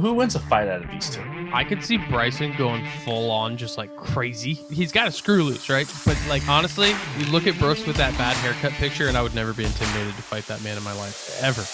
who wins a fight out of these two? I could see Bryson going full on just like crazy. He's got a screw loose, right? But like honestly, you look at Brooks with that bad haircut picture, and I would never be intimidated to fight that man in my life ever.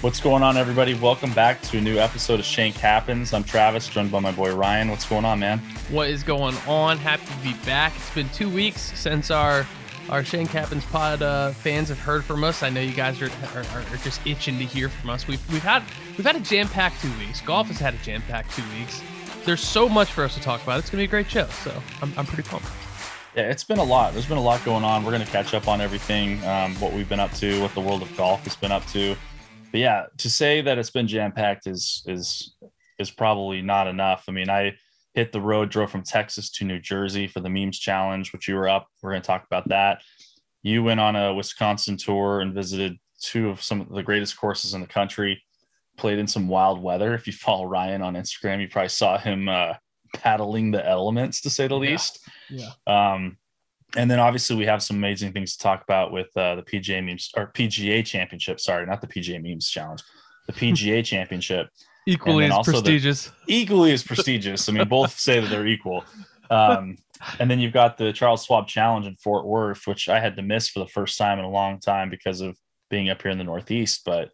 What's going on, everybody? Welcome back to a new episode of Shank Happens. I'm Travis, joined by my boy Ryan. What's going on, man? What is going on? Happy to be back. It's been two weeks since our our Shank Happens pod uh, fans have heard from us. I know you guys are, are, are just itching to hear from us. We've we've had we've had a jam packed two weeks. Golf has had a jam packed two weeks. There's so much for us to talk about. It's gonna be a great show. So I'm I'm pretty pumped. Yeah, it's been a lot. There's been a lot going on. We're gonna catch up on everything, um, what we've been up to, what the world of golf has been up to. But yeah, to say that it's been jam packed is is is probably not enough. I mean, I hit the road, drove from Texas to New Jersey for the memes challenge, which you were up. We're going to talk about that. You went on a Wisconsin tour and visited two of some of the greatest courses in the country. Played in some wild weather. If you follow Ryan on Instagram, you probably saw him uh, paddling the elements, to say the least. Yeah. Um, and then obviously we have some amazing things to talk about with uh, the PGA memes or PGA Championship. Sorry, not the PGA memes challenge, the PGA Championship Equally as the- prestigious. equally as prestigious. I mean, both say that they're equal. Um, and then you've got the Charles Schwab Challenge in Fort Worth, which I had to miss for the first time in a long time because of being up here in the Northeast. But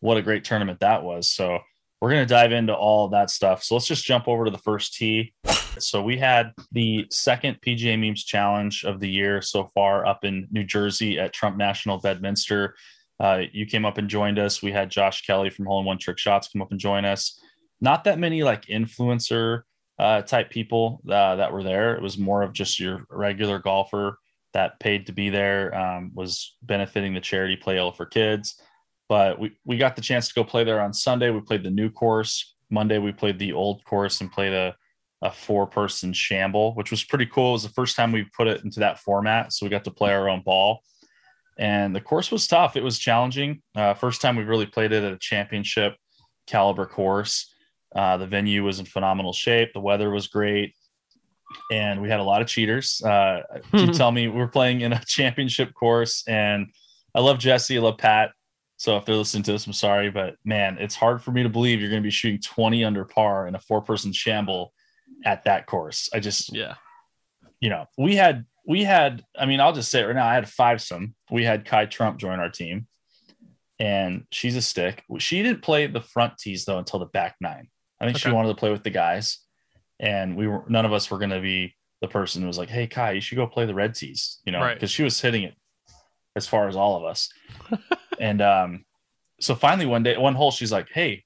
what a great tournament that was. So we're going to dive into all that stuff. So let's just jump over to the first tee. So we had the second PGA Memes Challenge of the year so far up in New Jersey at Trump National Bedminster. Uh, you came up and joined us. We had Josh Kelly from Hole in One Trick Shots come up and join us. Not that many like influencer uh, type people uh, that were there. It was more of just your regular golfer that paid to be there, um, was benefiting the charity Play All for Kids. But we, we got the chance to go play there on Sunday. We played the new course. Monday, we played the old course and played a, a four person shamble, which was pretty cool. It was the first time we put it into that format. So we got to play our own ball. And the course was tough. It was challenging. Uh, first time we really played it at a championship caliber course. Uh, the venue was in phenomenal shape. The weather was great. And we had a lot of cheaters. Uh, you tell me we're playing in a championship course. And I love Jesse. I love Pat. So if they're listening to this, I'm sorry. But man, it's hard for me to believe you're going to be shooting 20 under par in a four person shamble at that course. I just, Yeah. you know, we had we had, I mean, I'll just say it right now, I had a five some. We had Kai Trump join our team, and she's a stick. She didn't play the front tees though until the back nine. I think she wanted to play with the guys, and we were none of us were going to be the person who was like, "Hey, Kai, you should go play the red tees," you know, Right. because she was hitting it as far as all of us. and um, so finally one day, one hole, she's like, "Hey."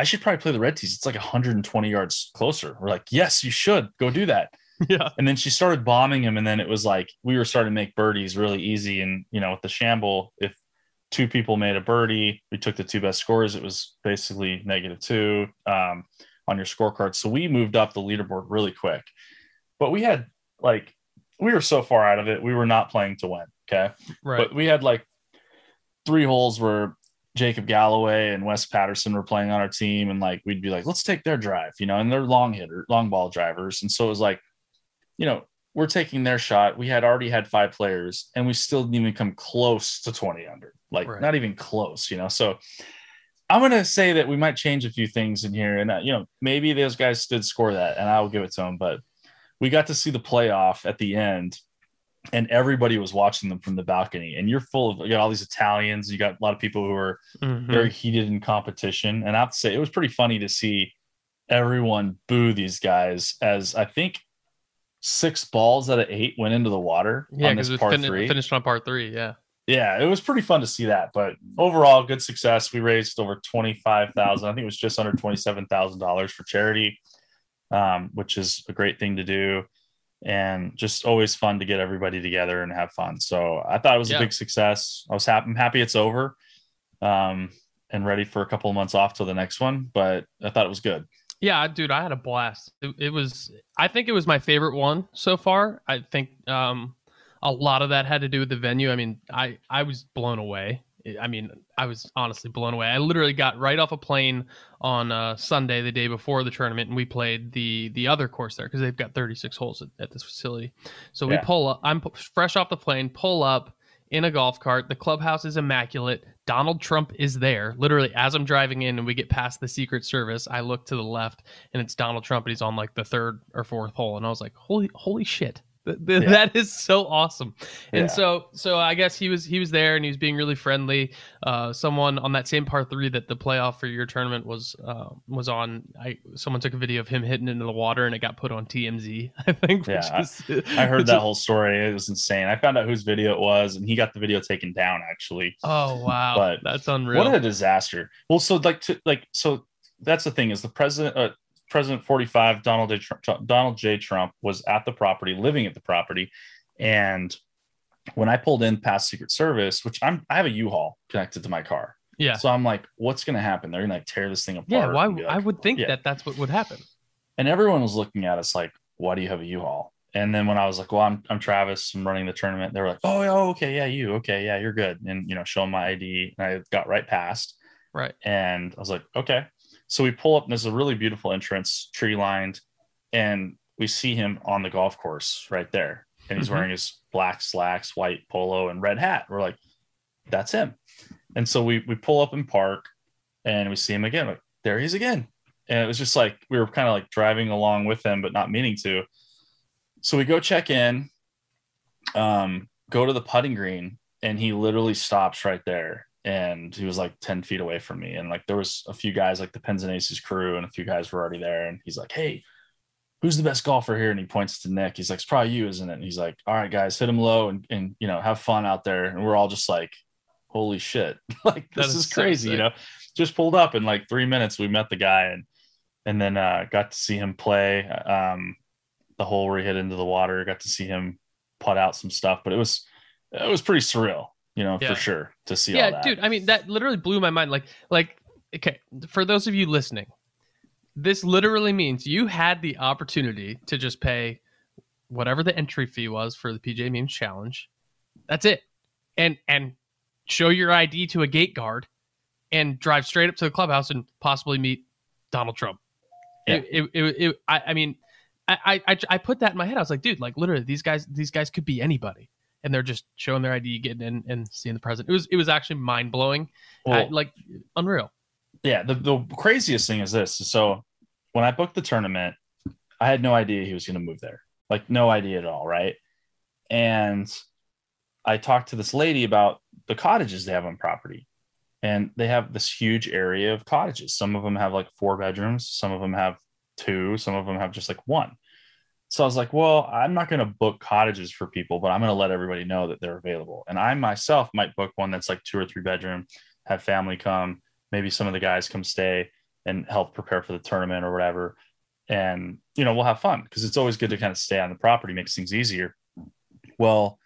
I should probably play the red tees. It's like 120 yards closer. We're like, yes, you should go do that Yeah. and then she started bombing him and then it was like we were starting to make birdies really easy. And you know with the shamble if two people made a birdie we took the two best scores it was basically negative two um, on your scorecard. So we moved up the leaderboard really quick. But we had like we were so far out of it we were not playing to win okay? Right. but we had like three holes where Jacob Galloway and Wes Patterson were playing on our team, and like we'd be like, let's take their drive, you know, and they're long hitter, long ball drivers, and so it was like, you know, we're taking their shot. We had already had five players, and we still didn't even come close to twenty under, like Right. not even close, you know. So I'm gonna say that we might change a few things in here, and uh, you know, maybe those guys did score that, and I will give it to them, but we got to see the playoff at the end and everybody was watching them from the balcony and you're full of you got all these italians you got a lot of people who are Mhm. very heated in competition and i have to say it was pretty funny to see everyone boo these guys as i think six balls out of eight went into the water Yeah, because it fin- three finished on part three. Yeah. yeah it was pretty fun to see that but overall good success we raised over 25000 i think it was just under $27000 for charity um, which is a great thing to do and just always fun to get everybody together and have fun so i thought it was Yeah. a big success i was happy i'm happy it's over um, and ready for a couple of months off till the next one but i thought it was good Yeah, dude, I had a blast. It, it was, I think it was my favorite one so far. I think um, a lot of that had to do with the venue. I mean, I I was blown away. I mean, I was honestly blown away. I literally got right off a plane on uh, Sunday, the day before the tournament, and we played the the other course there because they've got 36 holes at, at this facility. So we pull up. I'm p- fresh off the plane, pull up. In a golf cart. The clubhouse is immaculate. Donald Trump is there. Literally, as I'm driving in and we get past the Secret Service, I look to the left and it's Donald Trump and he's on like the third or fourth hole. And I was like, holy, holy shit. Yeah. That is so awesome. And yeah. so so I guess he was he was there and he was being really friendly. Uh, someone on that same par three that the playoff for your tournament was uh, was on. I someone took a video of him hitting into the water and it got put on TMZ. I think. Yeah, is, I, I, heard that whole story. It was insane. I found out whose video it was and he got the video taken down actually. Oh wow, but that's unreal. What a disaster. Well, so like to like so that's the thing is the president uh, President 45, Donald J. Trump, Donald J. Trump was at the property, living at the property, and when I pulled in past Secret Service, which I'm I have a U-Haul connected to my car. Yeah. So I'm like, what's going to happen? They're going to like tear this thing apart. Yeah. Why? Like, I would think yeah. that that's what would happen. And everyone was looking at us like, why do you have a U-Haul? And then when I was like, well, I'm, I'm Travis, I'm running the tournament. They were like, oh, oh, okay. Yeah. You, okay. Yeah. You're good. And, you know, show them my ID and I got right past. Right. And I was like, okay. So we pull up, and there's a really beautiful entrance, tree lined, and we see him on the golf course right there. And he's mm-hmm. wearing his black slacks, white polo, and red hat. We're like, that's him. And so we we pull up and park and we see him again. Like, there he's again. And it was just like we were kind of like driving along with him, but not meaning to. So we go check in, um, go to the putting green, and he literally stops right there and he was like 10 feet away from me. And like there was a few guys like the Pins and Aces crew and a few guys were already there. And he's like, Hey, who's the best golfer here? And he points to Nick. He's like, It's probably you, isn't it? And he's like, All right, guys, hit him low and, and you know, have fun out there. And we're all just like, Holy shit. like this is, is, crazy, so you know. Just pulled up in like three minutes. We met the guy and and then uh got to see him play um the hole where he hit into the water, got to see him putt out some stuff, but it was it was pretty surreal you know, yeah. for sure to see yeah, dude. I mean, that literally blew my mind. Like, like, okay, for those of you listening, this literally means you had the opportunity to just pay whatever the entry fee was for the PGA Memes Challenge. That's it, and and show your ID to a gate guard, and drive straight up to the clubhouse and possibly meet Donald Trump. Yeah. It, it, it, it I, I mean, I, I I put that in my head. I was like, dude, like literally, these guys these guys could be anybody and they're just showing their ID, getting in, and seeing the president. It was it was actually mind blowing, well, like unreal. Yeah, the the craziest thing is this. So when I booked the tournament, I had no idea he was going to move there, like no idea at all, right? And I talked to this lady about the cottages they have on property, and they have this huge area of cottages. Some of them have like four bedrooms, some of them have two, some of them have just like one. So I was like, well, I'm not going to book cottages for people, but I'm going to let everybody know that they're available. And I myself might book one that's like two or three bedroom, have family come, maybe some of the guys come stay and help prepare for the tournament or whatever. And, you know, we'll have fun because it's always good to kind of stay on the property, makes things easier. Well,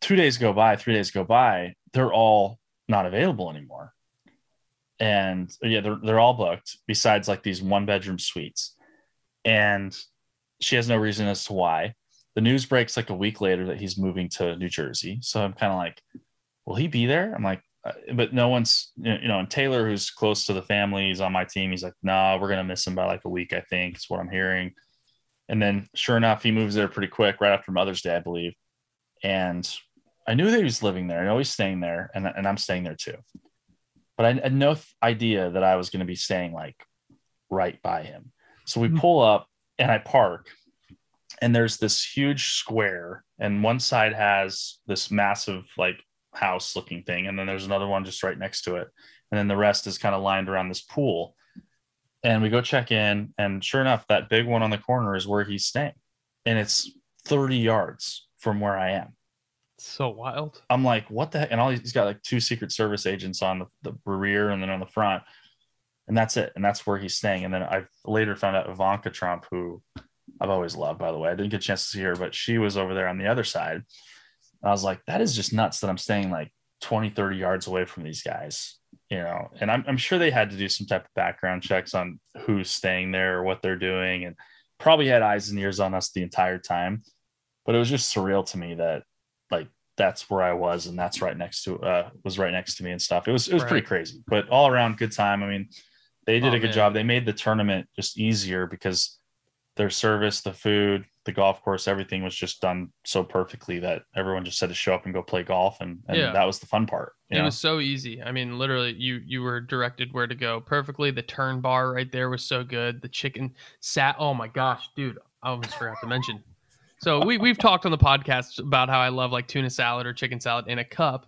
two days go by, three days go by, they're all not available anymore. And yeah, they're, they're all booked besides like these one bedroom suites. And she has no reason as to why. The news breaks like a week later that he's moving to New Jersey. So I'm kind of like, will he be there? I'm like, uh, but no one's, you know, and Taylor, who's close to the family, he's on my team. He's like, no, nah, we're going to miss him by like a week, I think, is what I'm hearing. And then sure enough, he moves there pretty quick right after Mother's Day, I believe. And I knew that he was living there. I know he's staying there, and, and I'm staying there too. But I had no idea that I was going to be staying like right by him. So we hmm. pull up and I park, and there's this huge square, and one side has this massive like house looking thing, and then there's another one just right next to it, and then the rest is kind of lined around this pool. And we go check in, and sure enough, that big one on the corner is where he's staying, and it's 30 yards from where I am. So wild. I'm like, what the heck? And all he's got like two Secret Service agents on the, the rear and then on the front and that's it. And that's where he's staying. And then I later found out Ivanka Trump, who I've always loved, by the way. I didn't get a chance to see her, but she was over there on the other side. I was like, that is just nuts that I'm staying like 20, 30 yards away from these guys, you know. And I'm, I'm sure they had to do some type of background checks on who's staying there or what they're doing, and probably had eyes and ears on us the entire time. But it was just surreal to me that like that's where I was, and that's right next to uh was right next to me and stuff. It was it was right. pretty crazy, but all around good time. I mean, they did oh, a good man. job. They made the tournament just easier because their service, the food, the golf course, everything was just done so perfectly that everyone just had to show up and go play golf, and, and Yeah. that was the fun part. It know? was so easy. I mean, literally, you you were directed where to go perfectly. The turn bar right there was so good. The chicken sat. Oh my gosh, dude! I almost forgot to mention. So we we've talked on the podcast about how I love like tuna salad or chicken salad in a cup,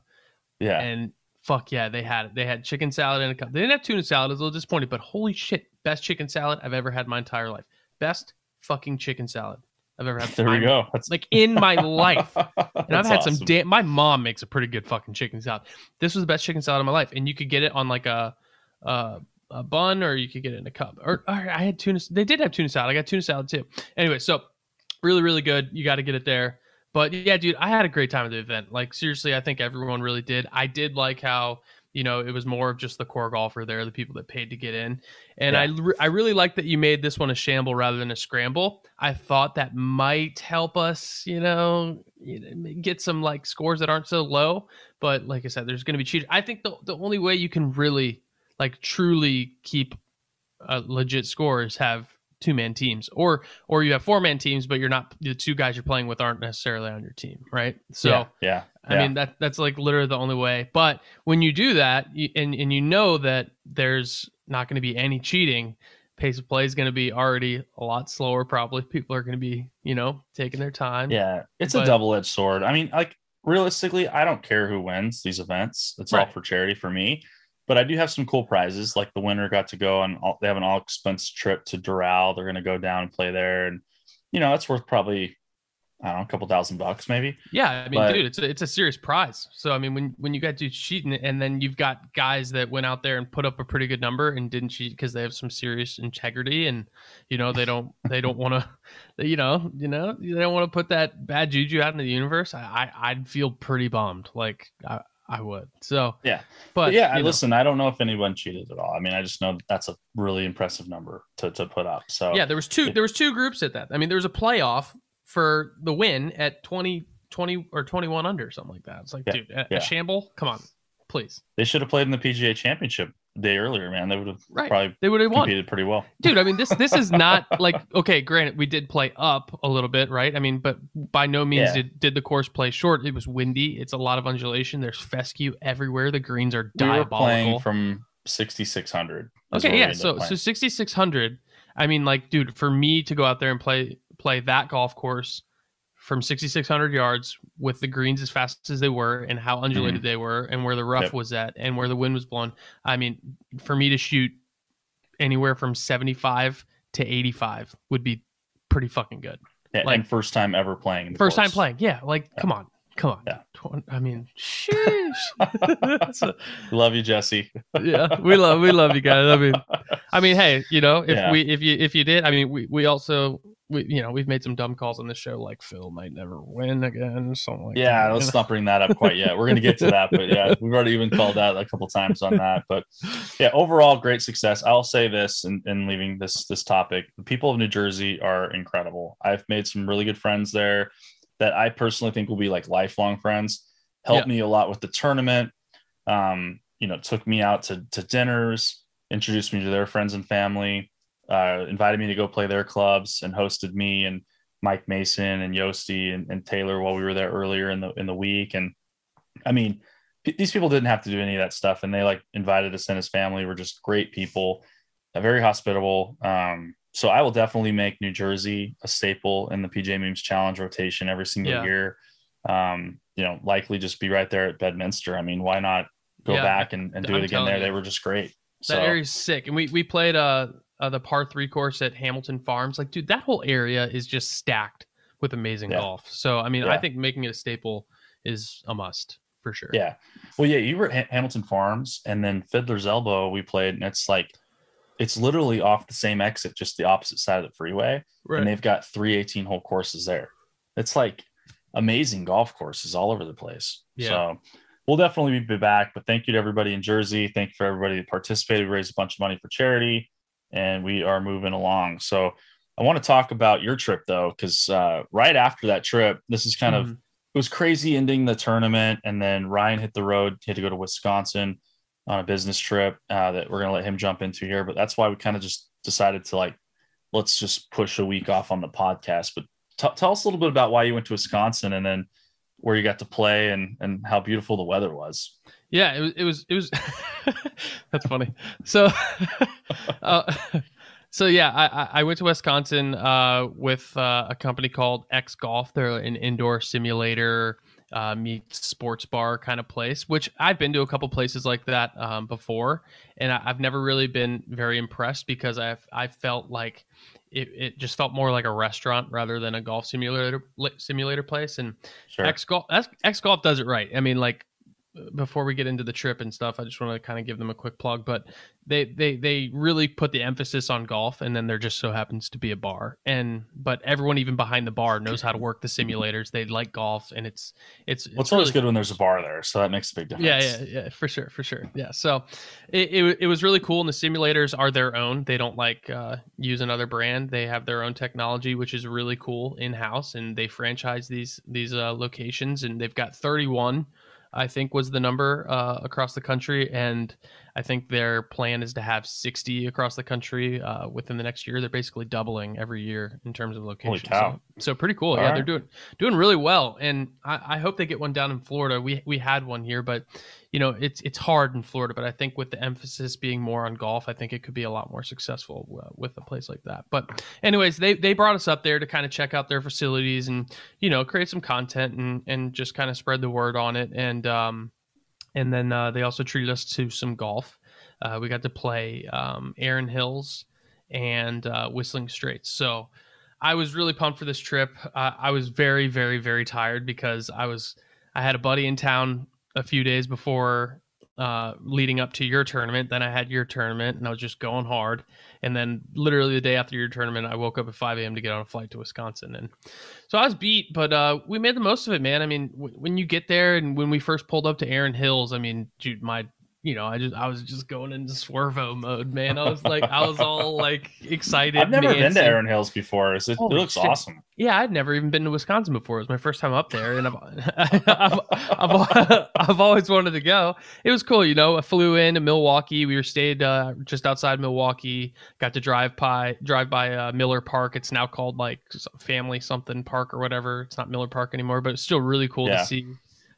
yeah, and fuck yeah, they had it. They had chicken salad in a cup. They didn't have tuna salad. I was a little disappointed, but holy shit, best chicken salad I've ever had in my entire life. Best fucking chicken salad I've ever had. there we go. That's Like in my life. And I've had some damn. My mom makes a pretty good fucking chicken salad. This was the best chicken salad of my life, and you could get it on like a, a, a bun, or you could get it in a cup. Or, or I had tuna. They did have tuna salad. I got tuna salad too. Anyway, so really, really good. You got to get it there. But yeah, dude, I had a great time at the event. Like seriously, I think everyone really did. I did like how you know it was more of just the core golfer there, the people that paid to get in, and I re- I really like that you made this one a shamble rather than a scramble. I thought that might help us, you know, you know, get some like scores that aren't so low. But like I said, there's going to be cheaters. I think the the only way you can really like truly keep a legit score is have two man teams or or you have four man teams but you're not the two guys you're playing with aren't necessarily on your team right so yeah, yeah, I yeah. mean that that's like literally the only way. But when you do that, you, and and you know that there's not going to be any cheating, pace of play is going to be already a lot slower. Probably people are going to be you know taking their time. yeah, it's but- a double edged sword. I mean, like realistically, I don't care who wins these events. It's all for charity for me. But I do have some cool prizes. Like the winner got to go on. All, they have an all expense trip to Doral. They're going to go down and play there, and you know that's worth probably I don't know a couple thousand bucks maybe. yeah. I mean, But- dude, it's a, it's a serious prize. So I mean, when when you got to cheating, and then you've got guys that went out there and put up a pretty good number and didn't cheat because they have some serious integrity, and you know they don't they don't want to, you know, you know they don't want to put that bad juju out into the universe. I, I I'd feel pretty bummed. Like I I would. So Yeah. but, But, yeah, I know, listen. I don't know if anyone cheated at all. I mean, I just know that's a really impressive number to, to put up. So yeah, there was two there was two groups at that. I mean, there was a playoff for the win at 20, 20 or twenty one under something like that. It's like, Yeah, dude, a, yeah. a shamble. Come on, please. they should have played in the PGA Championship day earlier, man. They would have Right. probably They would have won. competed pretty well. dude i mean this this is not like okay granted we did play up a little bit right i mean but by no means Yeah. did, did the course play short it was windy it's a lot of undulation there's fescue everywhere the greens are We diabolical playing from 6600. okay yeah so so 6600 i mean like dude for me to go out there and play play that golf course from 6600 yards with the greens as fast as they were and how undulated they were and where the rough Mm-hmm. Yep. was at and where the wind was blowing i mean for me to shoot anywhere from 75 to 85 would be pretty fucking good Yeah, like- and first time ever playing. first time playing yeah like come on come on Yeah. I mean sheesh Love you, Jesse. yeah we love we love you guys i mean I mean, hey, you know, if Yeah. we if you if you did, I mean, we we also we you know we've made some dumb calls on this show, like Phil might never win again, something like Yeah, that. let's not bring that up quite yet. We're gonna get to that, but yeah, we've already even called out a couple times on that. But yeah, overall, great success. I'll say this in, in leaving this this topic: the people of New Jersey are incredible. I've made some really good friends there that I personally think will be like lifelong friends. Helped me a lot with the tournament. Um, you know, took me out to to dinners, introduced me to their friends and family, uh, invited me to go play their clubs, and hosted me and Mike Mason and Yosti and, and Taylor while we were there earlier in the in the week. And I mean, p- these people didn't have to do any of that stuff, and they like invited us and his family. Were just great people, uh, very hospitable. Um, so I will definitely make New Jersey a staple in the PGA Memes Challenge rotation every single Yeah. year. Um, you know, likely just be right there at Bedminster. I mean, why not go Yeah, back and, and do I'm it again there? you. They were just great. that So area's sick. And we we played uh, uh the par three course at Hamilton Farms. Like, dude, that whole area is just stacked with amazing Yeah. golf. So I mean, I think making it a staple is a must for sure. Yeah. Well, yeah, you were at Ha- Hamilton Farms and then Fiddler's Elbow we played, and it's like it's literally off the same exit, just the opposite side of the freeway. Right. And they've got three 18 hole courses there. It's like amazing golf courses all over the place. Yeah. So we'll definitely be back. But thank you to everybody in Jersey. Thank you for everybody that participated. We raised a bunch of money for charity and we are moving along. So I want to talk about your trip though, because uh, right after that trip, this is kind of Mhm. it was crazy ending the tournament and then ryan hit the road he had to go to wisconsin on a business trip uh, that we're going to let him jump into here but that's why we kind of just decided to like let's just push a week off on the podcast but t- tell us a little bit about why you went to Wisconsin and then where you got to play and and how beautiful the weather was. Yeah, it was. It was. It was that's funny. So, uh, so yeah, I, I went to Wisconsin uh, with uh, a company called X Golf. They're an indoor simulator uh, meet sports bar kind of place, which I've been to a couple places like that um, before, and I, have never really been very impressed because I've I felt like it, it just felt more like a restaurant rather than a golf simulator simulator place. And sure. X golf X golf does it right. I mean, like before we get into the trip and stuff, I just want to kind of give them a quick plug. But they they they really put the emphasis on golf, and then there just so happens to be a bar. And but everyone even behind the bar knows how to work the simulators. They like golf, and it's it's. Well, it's, always good when there's a bar there, so that makes a big difference. Yeah, yeah, yeah, for sure, for sure. Yeah, so it it, it was really cool, and the simulators are their own. They don't like uh, use another brand. They have their own technology, which is really cool in house, and they franchise these these uh, locations, and they've got 31 I think was the number uh, across the country, and I think their plan is to have 60 across the country uh, within the next year. They're basically doubling every year in terms of location. So, so, pretty cool. All yeah, right. they're doing doing really well, and I, I, hope they get one down in Florida. We we had one here, but you know it's it's hard in Florida. But I think with the emphasis being more on golf, I think it could be a lot more successful uh, with a place like that. But anyways, they they brought us up there to kind of check out their facilities and you know create some content and and just kind of spread the word on it and. um and then uh, they also treated us to some golf. Uh, we got to play um, Erin Hills and uh, Whistling Straits. So I was really pumped for this trip. I was very, very, very tired because I was I had a buddy in town a few days before uh, leading up to your tournament. Then I had your tournament, and I was just going hard. And then literally the day after your tournament, I woke up at 5 a.m. to get on a flight to Wisconsin. And so I was beat, but uh, we made the most of it, man. I mean, w- when you get there and when we first pulled up to Erin Hills, I mean, dude, my you know, I just I was just going into swervo mode, man. I was like, I was all like excited. I've never been to Erin Hills before. It, it looks shit. awesome. Yeah, I'd never even been to Wisconsin before. It was my first time up there, and I've I've, I've, I've, always wanted to go. It was cool, you know. I flew in to Milwaukee. We were stayed uh, just outside Milwaukee. Got to drive by drive by uh, Miller Park. It's now called like Family something Park or whatever. It's not Miller Park anymore, but it's still really cool yeah. to see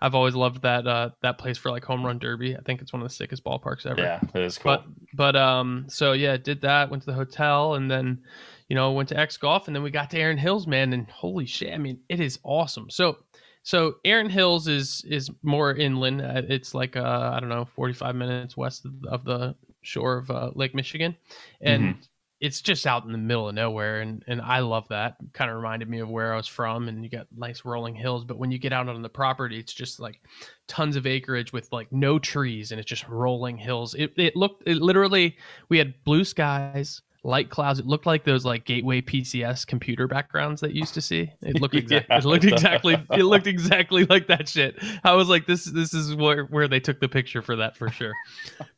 I've always loved that uh, that place for like home run derby. I think it's one of the sickest ballparks ever. Yeah, it is cool. But but um so yeah, did that, went to the hotel and then you know, went to X golf and then we got to Erin Hills, man, and holy shit, I mean, it is awesome. So so Erin Hills is is more inland. Uh, it's like uh I don't know, 45 minutes west of, of the shore of uh, Lake Michigan. And mm-hmm it's just out in the middle of nowhere and and I love that. Kind of reminded me of where I was from and you got nice rolling hills, but when you get out on the property it's just like tons of acreage with like no trees and it's just rolling hills. It it looked it literally we had blue skies, light clouds. It looked like those like gateway PCS computer backgrounds that you used to see. It looked exactly. yeah. It looked exactly. it looked exactly like that shit. I was like, this this is where where they took the picture for that for sure.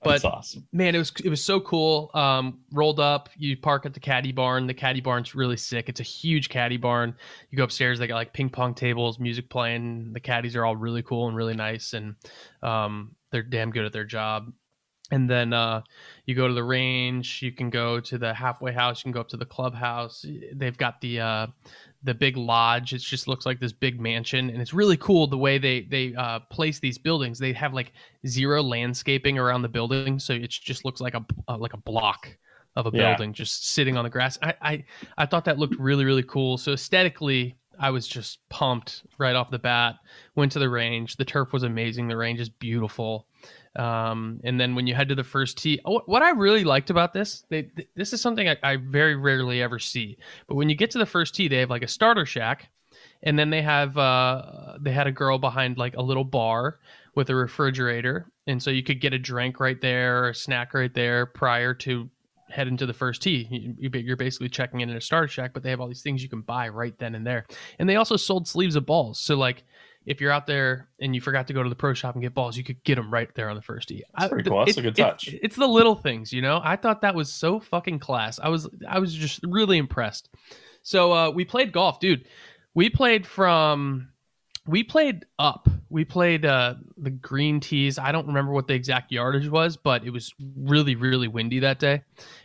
But awesome. man, it was it was so cool. Um, rolled up, you park at the caddy barn. The caddy barn's really sick. It's a huge caddy barn. You go upstairs, they got like ping pong tables, music playing. The caddies are all really cool and really nice, and um, they're damn good at their job and then uh, you go to the range you can go to the halfway house you can go up to the clubhouse they've got the uh, the big lodge it just looks like this big mansion and it's really cool the way they they uh, place these buildings they have like zero landscaping around the building so it just looks like a uh, like a block of a building just sitting on the grass I, I i thought that looked really really cool so aesthetically I was just pumped right off the bat. Went to the range. The turf was amazing. The range is beautiful. Um, and then when you head to the first tee, oh, what I really liked about this, they, this is something I, I very rarely ever see. But when you get to the first tee, they have like a starter shack, and then they have uh, they had a girl behind like a little bar with a refrigerator, and so you could get a drink right there, a snack right there prior to heading to the first tee. You're basically checking in at a starter shack, but they have all these things you can buy right then and there. And they also sold sleeves of balls, so like if you're out there and you forgot to go to the pro shop and get balls, you could get them right there on the first tee. That's pretty cool. That's it, a good touch. It, it's the little things, you know. I thought that was so fucking class. I was I was just really impressed. So uh, we played golf, dude. We played from we played up. We played uh, the green tees. I don't remember what the exact yardage was, but it was really really windy that day.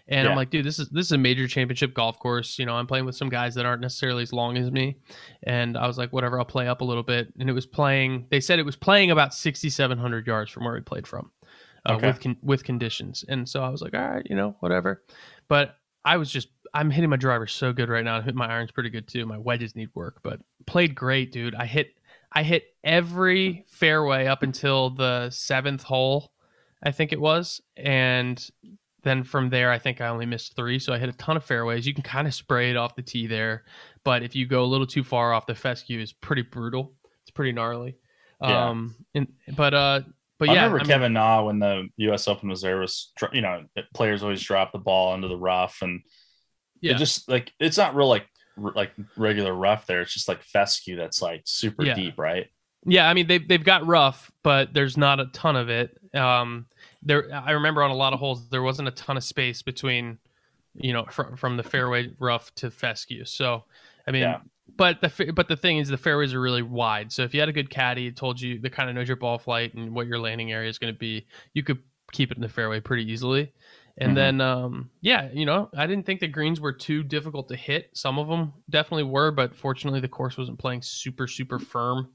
And Yeah. I'm like, dude, this is this is a major championship golf course. You know, I'm playing with some guys that aren't necessarily as long as me. And I was like, whatever, I'll play up a little bit. And it was playing. They said it was playing about 6,700 yards from where we played from, uh, Okay. with con- with conditions. And so I was like, all right, you know, whatever. But I was just, I'm hitting my driver so good right now. I'm hitting my irons pretty good too. My wedges need work, but played great, dude. I hit, I hit every fairway up until the seventh hole, I think it was, and then from there, I think I only missed three. So I hit a ton of fairways. You can kind of spray it off the tee there, but if you go a little too far off, the fescue is pretty brutal. It's pretty gnarly. Yeah. Um, and but uh, but I yeah, remember I mean- Kevin Na when the U.S. Open was there was you know players always drop the ball into the rough and yeah, it just like it's not real like r- like regular rough there. It's just like fescue that's like super Yeah. deep, right? Yeah, I mean they've they've got rough, but there's not a ton of it. Um, there, I remember on a lot of holes there wasn't a ton of space between, you know, from from the fairway rough to fescue. So, I mean, Yeah. but the but the thing is the fairways are really wide. So if you had a good caddy, told you that kind of knows your ball flight and what your landing area is going to be, you could keep it in the fairway pretty easily. And Mhm. then, um, yeah, you know, I didn't think the greens were too difficult to hit. Some of them definitely were, but fortunately, the course wasn't playing super, super firm.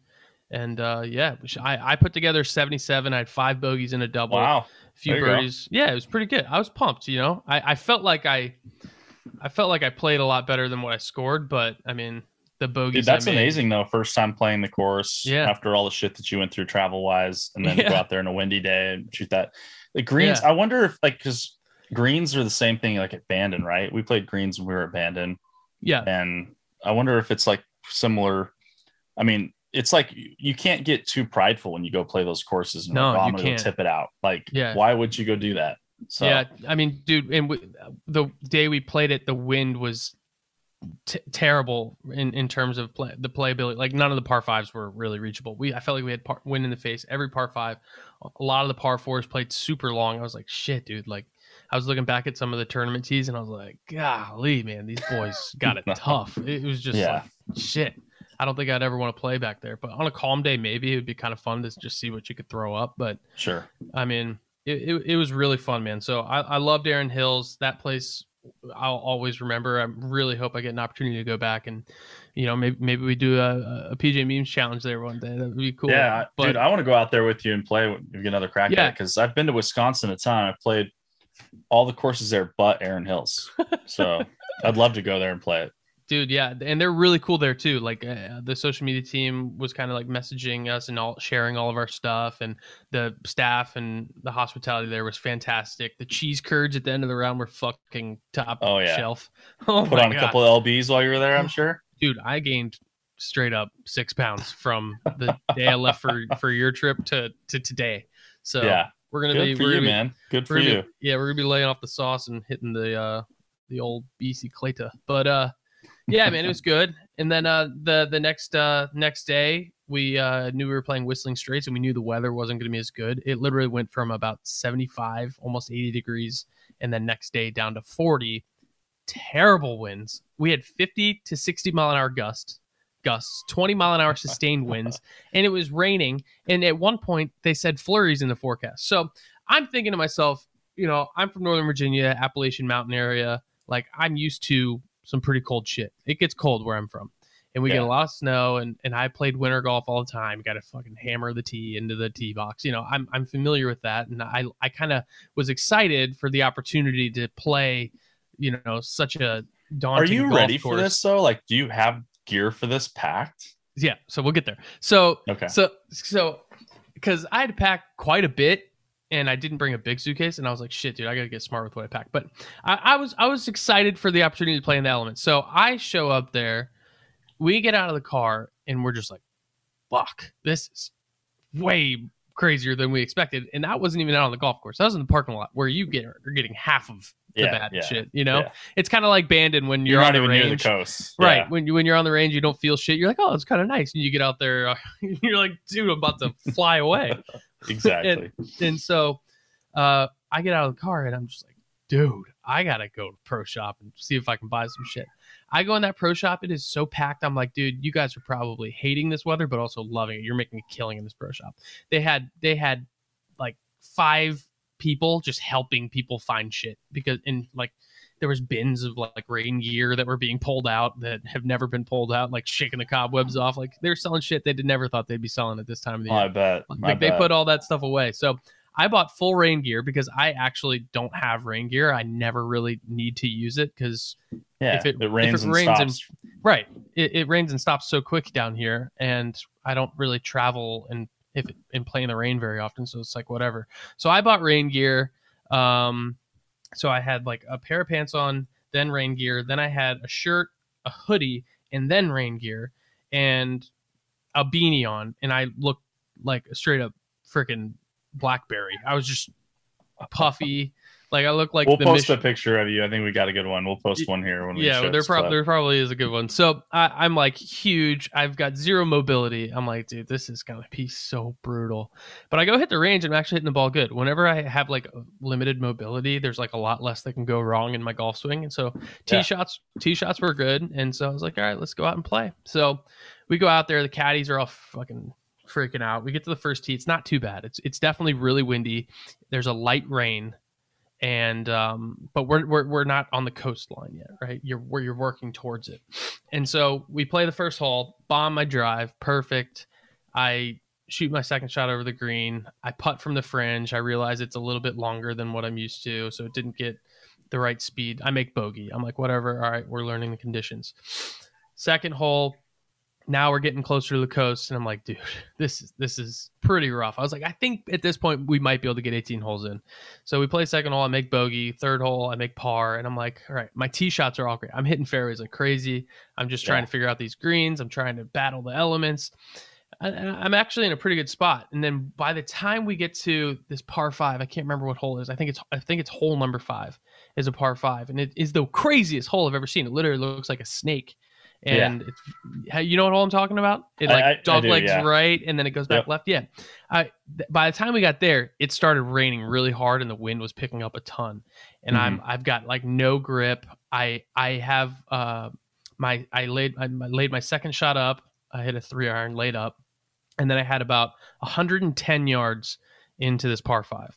And uh, yeah, I, I put together 77. I had five bogeys and a double, Wow. a few you go. birdies. Yeah, it was pretty good. I was pumped. You know, I, I felt like I, I felt like I played a lot better than what I scored. But I mean, the bogeys. Dude, that's amazing though. First time playing the course Yeah. after all the shit that you went through travel wise, and then Yeah. go out there on a windy day and shoot that. The greens, Yeah. I wonder if like because greens are the same thing like at Bandon, right? We played greens when we were at Bandon, Yeah, and I wonder if it's like similar. I mean, it's like you, can't get too prideful when you go play those courses. And No, like, oh, I'm you can't. tip it out. Like, Yeah. why would you go do that? So yeah. I mean, dude, and w- the day we played it, the wind was t- terrible in, in terms of play, the playability. Like none of the par fives were really reachable. We I felt like we had par, wind in the face every par five. A lot of the par fours played super long. I was like, shit, dude. Like I was looking back at some of the tournament tees, and I was like, golly, man, these boys got it tough. It was just Yeah. like shit. I don't think I'd ever want to play back there. But on a calm day, maybe it would be kind of fun to just see what you could throw up. But sure. I mean, it, it, it was really fun, man. So I, I loved Erin Hills. That place I'll always remember. I really hope I get an opportunity to go back and, you know, maybe maybe we do a, a PGA Memes challenge there one day. That would be cool. Yeah, but dude, I want to go out there with you and play. You get another crack at Yeah. it, because I've been to Wisconsin a ton. I've played all the courses there, but Erin Hills. So I'd love to go there and play it. Dude, yeah, and they're really cool there too. Like uh, the social media team was kind of like messaging us and all sharing all of our stuff, and the staff and the hospitality there was fantastic. The cheese curds at the end of the round were fucking top Oh, yeah. shelf. Oh Put on a couple of lbs while you were there. I'm sure. dude, I gained straight up six pounds from the day I left for for your trip to to today. So yeah, we're gonna good be for you, be, man. Good for you. be- yeah, we're gonna be laying off the sauce and hitting the uh the old BC Clayta. But uh yeah, man, it was good. And then uh the the next uh next day we uh knew we were playing Whistling Straits and we knew the weather wasn't gonna be as good. It literally went from about 75, almost 80 degrees, and then next day down to 40. Terrible winds. We had 50 to 60 mile an hour gusts, gusts, 20 mile an hour sustained winds, and it was raining. And at one point they said flurries in the forecast. So I'm thinking to myself, you know, I'm from Northern Virginia, Appalachian Mountain area. Like I'm used to some pretty cold shit. It gets cold where I'm from. And we get a lot of snow and, and I played winter golf all the time. Got to fucking hammer the tee into the tee box. You know, I'm I'm familiar with that. And I I kind of was excited for the opportunity to play, you know, such a daunting Are you ready for this though? Like, do you have gear for this packed? Yeah, so we'll get there. So Okay. so so because I had to pack quite a bit and I didn't bring a big suitcase and I was like, shit, dude, I gotta get smart with what I pack. But I, I was I was excited for the opportunity to play in the element. So I show up there, we get out of the car and we're just like, fuck, this is way crazier than we expected. And that wasn't even out on the golf course. That was in the parking lot where you get are getting half of the Yeah, bad yeah, shit. You know? yeah. It's kind of like Bandon when You're, you're, not on even the near the range. coast, Right. When you when you're on the range, you don't feel shit. You're like, oh, it's kind of nice. And you get out there, uh, you're like, dude, I'm about to fly away. Exactly. and so uh, I get out of the car and I'm just like, dude, I gotta go to pro shop and see if I can buy some shit. I go in that pro shop, it is so packed. I'm like, dude, you guys are probably hating this weather, but also loving it. You're making a killing in this pro shop. They had they had like five people just helping people find shit because in like there was bins of like rain gear that were being pulled out that have never been pulled out, like shaking the cobwebs off. Like they're selling shit they did never thought they'd be selling at this time of the Oh, year. I bet. Like I they bet. put all that stuff away. So I bought full rain gear because I actually don't have rain gear. I never really need to use it because yeah, if it- it, rains if it and rains and- stops. right, it, it rains and stops so quick down here, and I don't really travel and if and play in the rain very often. So it's like whatever. So I bought rain gear. Um, so I had like a pair of pants on, then rain gear, then I had a shirt, a hoodie, and then rain gear, and a beanie on, and I looked like a straight up freaking blackberry. I was just puffy, like I look like we'll post mission. a picture of you. I think we got a good one. We'll post one here when we yeah, there, this prob- clip. there probably is a good one. So I, I'm like huge. I've got zero mobility. I'm like, dude, this is gonna be so brutal. But I go hit the range. and I'm actually hitting the ball good. Whenever I have like limited mobility, there's like a lot less that can go wrong in my golf swing. And so tee Yeah. shots, tee shots were good. And so I was like, all right, let's go out and play. So we go out there. The caddies are all fucking freaking out. We get to the first tee. It's not too bad. It's it's definitely really windy. There's a light rain and um, but we're, we're we're not on the coastline yet, right? You're where you're working towards it, and so we play the first hole, bomb my drive, perfect. I shoot my second shot over the green. I putt from the fringe. I realize it's a little bit longer than what I'm used to, so it didn't get the right speed. I make bogey. I'm like, whatever. All right, we're learning the conditions. Second hole, now we're getting closer to the coast, and I'm like, dude, this is this is pretty rough. I was like, I think at this point we might be able to get 18 holes in. So we play second hole, I make bogey. Third hole, I make par, and I'm like, all right, my tee shots are all great. I'm hitting fairways like crazy. I'm just trying Yeah. to figure out these greens. I'm trying to battle the elements. I- I'm actually in a pretty good spot. And then by the time we get to this par five, I can't remember what hole it is. I think it's I think it's hole number five is a par five, and it is the craziest hole I've ever seen. It literally looks like a snake. Yeah. And it's, you know what hole I'm talking about? It like I- I dog do, legs yeah. right, and then it goes back Yep. left. Yeah. I th- by the time we got there, it started raining really hard, and the wind was picking up a ton. And I'm Mm-hmm. I've got like no grip. I I have uh my I laid I laid my second shot up. I hit a three iron laid up, and then I had about 110 yards into this par five,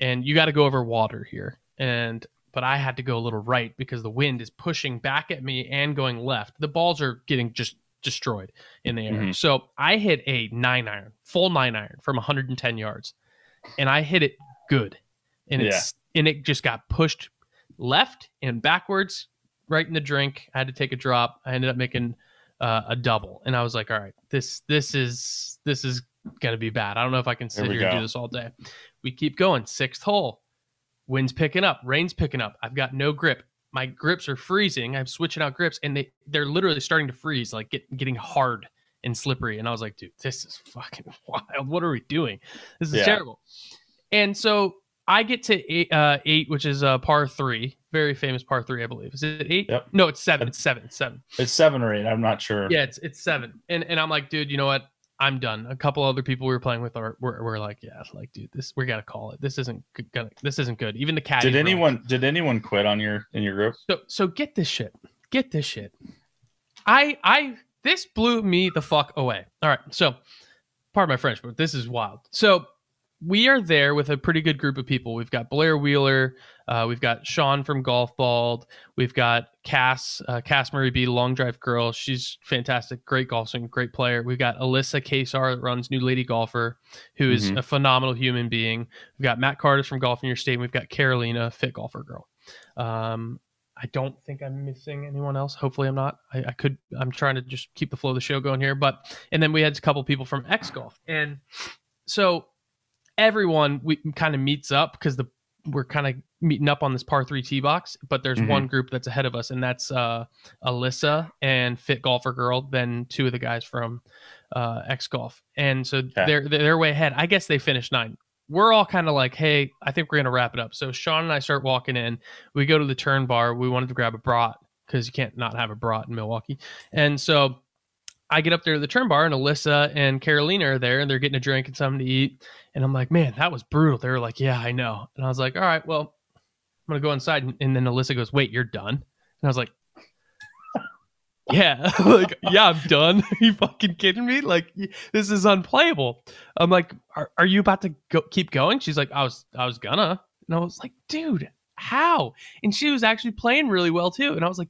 and you got to go over water here. And but I had to go a little right because the wind is pushing back at me and going left. The balls are getting just destroyed in the air. Mhm. So I hit a nine iron, full nine iron from 110 yards, and I hit it good, and it's and it just got pushed left and backwards right in the drink. I had to take a drop. I ended up making uh, a double, and I was like, all right, this this is this is gonna be bad. I don't know if I can sit Here here and do this all day. We keep going. Sixth hole, wind's picking up, rain's picking up. I've got no grip. My grips are freezing. I'm switching out grips, and they they're literally starting to freeze, like get, getting hard and slippery. And I was like, dude, this is fucking wild. What are we doing? This is Yeah. terrible. And so I get to eight, uh, eight, which is uh, par three, very famous par three, I believe. Is it eight? Yep. No, it's seven. It's seven. It's seven. It's seven or eight. I'm not sure. Yeah, it's it's seven. And and I'm like, dude, you know what? I'm done. A couple other people we were playing with are were, were like, yeah, like, dude, this we gotta call it. This isn't good- gonna. This isn't good. Even the cat. Did anyone did anyone quit on your in your group? So so get this shit. Get this shit. I I this blew me the fuck away. All right. So pardon my French, but this is wild. So we are there with a pretty good group of people. We've got Blair Wheeler, uh, we've got Sean from Golf Bald, we've got Cass, uh, Cass Murray B, Long Drive Girl. She's fantastic, great golf swing, great player. We've got Alyssa Kesar that runs New Lady Golfer, who is Mhm. a phenomenal human being. We've got Matt Carter from Golf in Your State, and we've got Carolina, fit golfer girl. Um, I don't think I'm missing anyone else. Hopefully, I'm not. I, I could. I'm trying to just keep the flow of the show going here. But and then we had a couple people from X Golf, and so everyone we kind of meets up because the we're kind of meeting up on this par three tee box. But there's Mhm. one group that's ahead of us, and that's uh, Alyssa and Fit Golfer Girl. Then two of the guys from uh, X Golf, and so they're they're way ahead. I guess they finished nine we're all kind of like, hey, I think we're gonna wrap it up. So Sean and I start walking in. We go to the turn bar. We wanted to grab a brat because you can't not have a brat in Milwaukee. And so I get up there to the turn bar, and Alyssa and Carolina are there, and they're getting a drink and something to eat. And I'm like, man, that was brutal. They were like, yeah, I know. And I was like, all right, well, I'm gonna go inside. And, and then Alyssa goes, wait, you're done? And I was like. Yeah, like yeah, I'm done. Are you fucking kidding me? Like this is unplayable. I'm like, are, are you about to go keep going? She's like, I was I was gonna. And I was like, dude, how? And she was actually playing really well too. And I was like,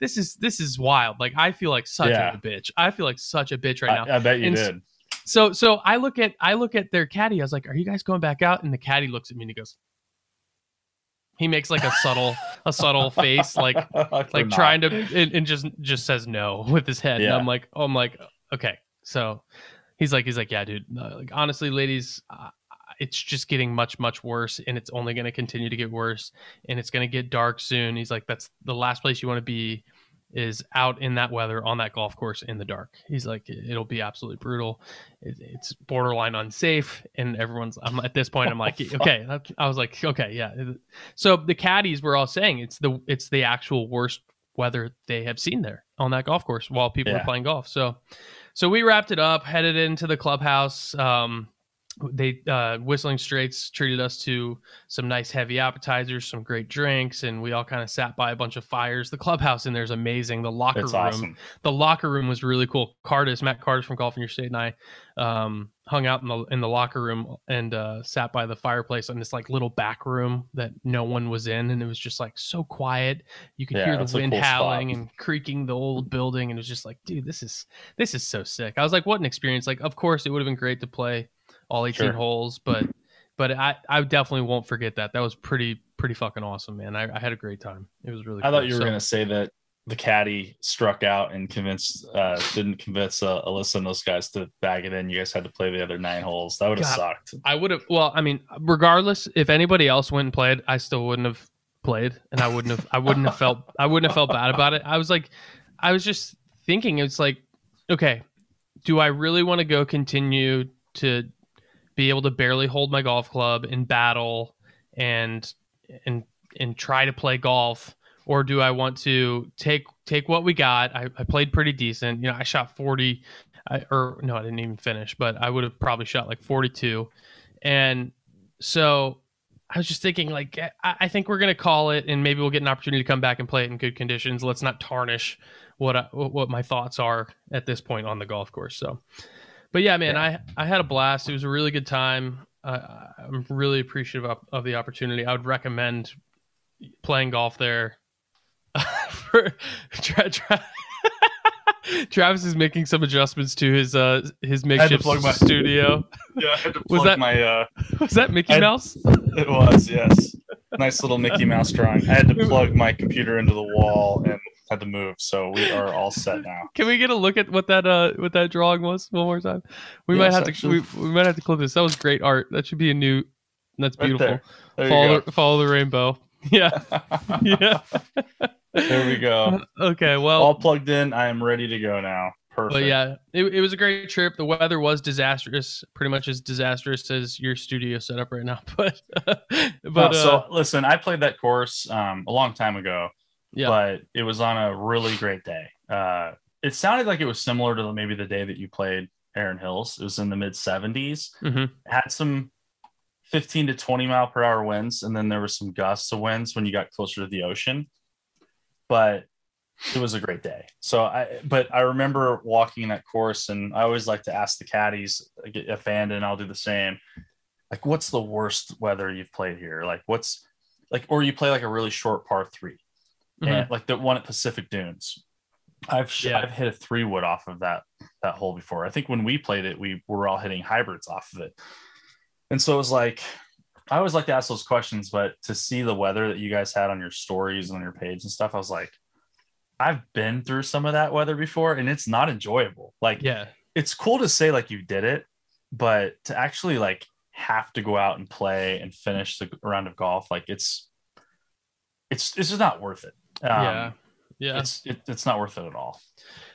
this is this is wild. Like I feel like such Yeah. a bitch. I feel like such a bitch right now. I, I bet you And did. So so I look at I look at their caddy. I was like, "Are you guys going back out?" And the caddy looks at me and he goes, he makes like a subtle a subtle face, like like trying to and, and just just says no with his head. And I'm like, oh, I'm like, okay. So he's like, he's like, yeah, dude. uh, Like honestly, ladies, uh, it's just getting much much worse, and it's only going to continue to get worse, and it's going to get dark soon. He's like, that's the last place you want to be is out in that weather on that golf course in the dark. He's like, it'll be absolutely brutal. It, it's borderline unsafe, and everyone's. I'm at this point. I'm like, okay. I was like, okay, yeah. So the caddies were all saying it's the it's the actual worst weather they have seen there on that golf course while people Yeah. are playing golf. So so we wrapped it up, headed into the clubhouse. Um, they uh, whistling straits treated us to some nice heavy appetizers, some great drinks, and we all kind of sat by a bunch of fires. The clubhouse in there is amazing. The locker It's room, awesome. the locker room was really cool. Cardis, Matt Cardis from Golf in Your State, and I um, hung out in the in the locker room and uh, sat by the fireplace in this like little back room that no one was in, and it was just like so quiet. You could Yeah, hear the wind cool spot. howling and creaking the old building, and it was just like, dude, this is this is so sick. I was like, what an experience! Like, of course, it would have been great to play all 18 Sure. holes, but but I I definitely won't forget that. That was pretty pretty fucking awesome, man. I, I had a great time. It was really. I thought you were So- going to say that the caddy struck out and convinced, uh, didn't convince uh, Alyssa and those guys to bag it in. You guys had to play the other nine holes. That would have sucked. I would have. Well, I mean, regardless, if anybody else went and played, I still wouldn't have played, and I wouldn't have. I wouldn't have felt. I wouldn't have felt bad about it. I was like, I was just thinking. It's like, okay, do I really want to go continue to be able to barely hold my golf club in battle and and and try to play golf? Or do I want to take take what we got? I, I played pretty decent. You know, I shot forty I, or no, I didn't even finish, but I would have probably shot like 42. And so I was just thinking, like, eh, I, I think we're going to call it and maybe we'll get an opportunity to come back and play it in good conditions. Let's not tarnish what, I, what my thoughts are at this point on the golf course. So, but yeah, man, I, I had a blast. It was a really good time. Uh, I'm really appreciative of, of the opportunity. I would recommend playing golf there. for, tra- tra- Travis is making some adjustments to his uh his makeshift my- studio. Yeah, I had to Was plug that- my. Uh, Was that Mickey Mouse? it was yes, nice little Mickey Mouse drawing. I had to plug my computer into the wall and had to move, so we are all set now. Can we get a look at what that uh what that drawing was one more time? We Yes, might have actually. to we, we might have to clip this. That was great art. That should be a new. That's Right beautiful. there. There follow the, follow the rainbow. Yeah, yeah. there we go. Okay, well, All plugged in. I am ready to go now. Perfect. But yeah, it, it was a great trip. The weather was disastrous, pretty much as disastrous as your studio setup right now. But but Uh, uh, listen, I played that course um, a long time ago, yeah, but it was on a really great day. Uh, it sounded like it was similar to maybe the day that you played Erin Hills. It was in the mid 70s. Mhm. Had some 15 to 20 mile per hour winds, and then there was some gusts of winds when you got closer to the ocean. But it was a great day. So I, but I remember walking that course, and I always like to ask the caddies, if and and I'll do the same. Like, what's the worst weather you've played here? Like, what's like, or you play like a really short par 3 Mhm. and like the one at Pacific Dunes. I've Yeah. I've hit a three wood off of that that hole before. I think when we played it, we were all hitting hybrids off of it, and so it was like I always like to ask those questions, but to see the weather that you guys had on your stories and on your page and stuff, I was like, I've been through some of that weather before, and it's not enjoyable. Like, yeah, it's cool to say like you did it, but to actually like have to go out and play and finish the round of golf, like it's it's it's just not worth it. Um, yeah, yeah. it's it, it's not worth it at all.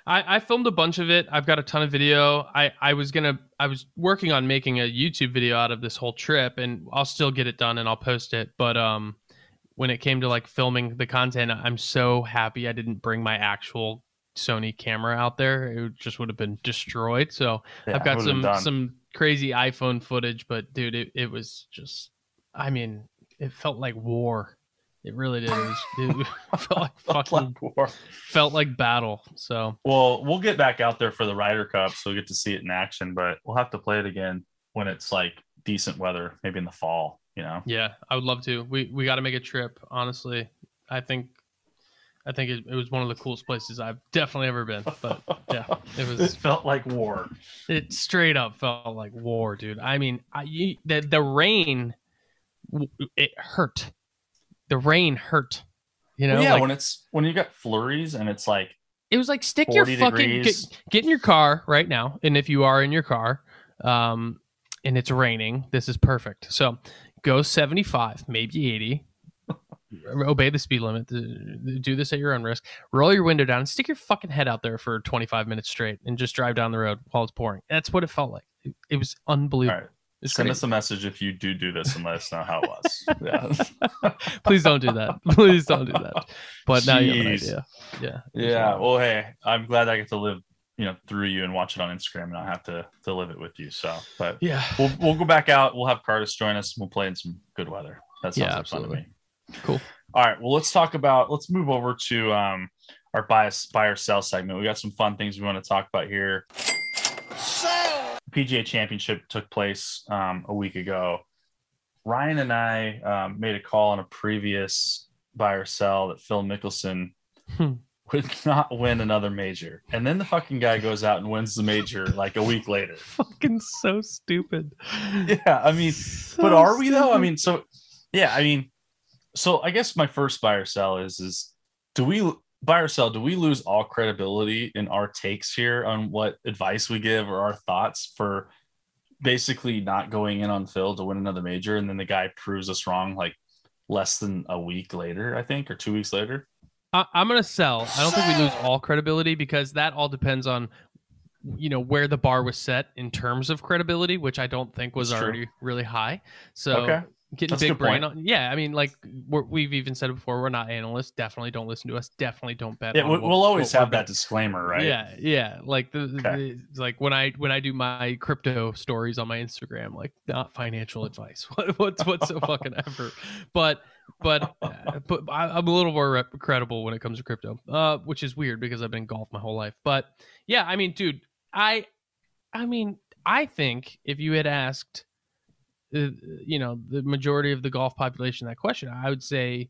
I, I filmed a bunch of it. I've got a ton of video. I, I was gonna I was working on making a YouTube video out of this whole trip, and I'll still get it done and I'll post it. But um, when it came to like filming the content, I'm so happy I didn't bring my actual Sony camera out there. It just would have been destroyed. So Yeah, I've got it would've been some some crazy iPhone footage, but dude, it, it was just I mean, it felt like war. It really did. It, was, it felt like fucking War. felt like battle. So Well, we'll get back out there for the Ryder Cup, so we get to see it in action. But we'll have to play it again when it's like decent weather, maybe in the fall. You know. Yeah, I would love to. We we got to make a trip. Honestly, I think I think it, it was one of the coolest places I've definitely ever been. But yeah, it It was. felt like war. It straight up felt like war, dude. I mean, I, you, the the rain, it hurt. The rain hurt. You know, Well, yeah, like, when it's when you got flurries and it's like it was like stick your fucking get, get in your car right now, and if you are in your car, um, and it's raining, this is perfect. So go seventy five, maybe eighty. Obey the speed limit. Do this at your own risk. Roll your window down and stick your fucking head out there for 25 minutes straight and just drive down the road while it's pouring. That's what it felt like. It, it was unbelievable. right. It's Send crazy. us a message if you do do this and let us know how it was. yeah. Please don't do that. Please don't do that. But now you have an Jeez. idea. Yeah. Yeah. Well, hey, I'm glad I get to live, you know, through you and watch it on Instagram and not have to to live it with you. So, but Yeah. we'll we'll go back out. We'll have Cardis join us. We'll play in some good weather. That sounds Yeah, like fun to me. Cool. All right. Well, let's talk about. Let's move over to um our buy buy or sell segment. We got some fun things we want to talk about here. PGA Championship took place um, a week ago. Ryan and I um, made a call on a previous buy or sell that Phil Mickelson Hmm. Would not win another major, and then the fucking guy goes out and wins the major like a week later. Fucking so stupid. Yeah, I mean, So but are we though? I mean, so yeah, I mean, so I guess my first buy or sell is is do we buy or sell? Do we lose all credibility in our takes here on what advice we give or our thoughts for basically not going in on Phil to win another major, and then the guy proves us wrong like less than a week later, I think, or two weeks later. I, I'm gonna sell. I don't think we lose all credibility because that all depends on you know where the bar was set in terms of credibility, which I don't think was That's true. already really high. So Okay. getting That's a big brain point. on, yeah. I mean, like we're, we've even said it before, we're not analysts. Definitely don't listen to us. Definitely don't bet. Yeah, on we- what- we'll always what we're have that disclaimer, right? Yeah, yeah. Like the, the- Okay. the- like when I when I do my crypto stories on my Instagram, like not financial advice. What, what's what's so fucking ever? But but uh, but I, I'm a little more rep- credible when it comes to crypto, uh, which is weird because I've been in golf my whole life. But yeah, I mean, dude, I I mean, I think if you had asked, uh, you know, the majority of the golf population that question, I would say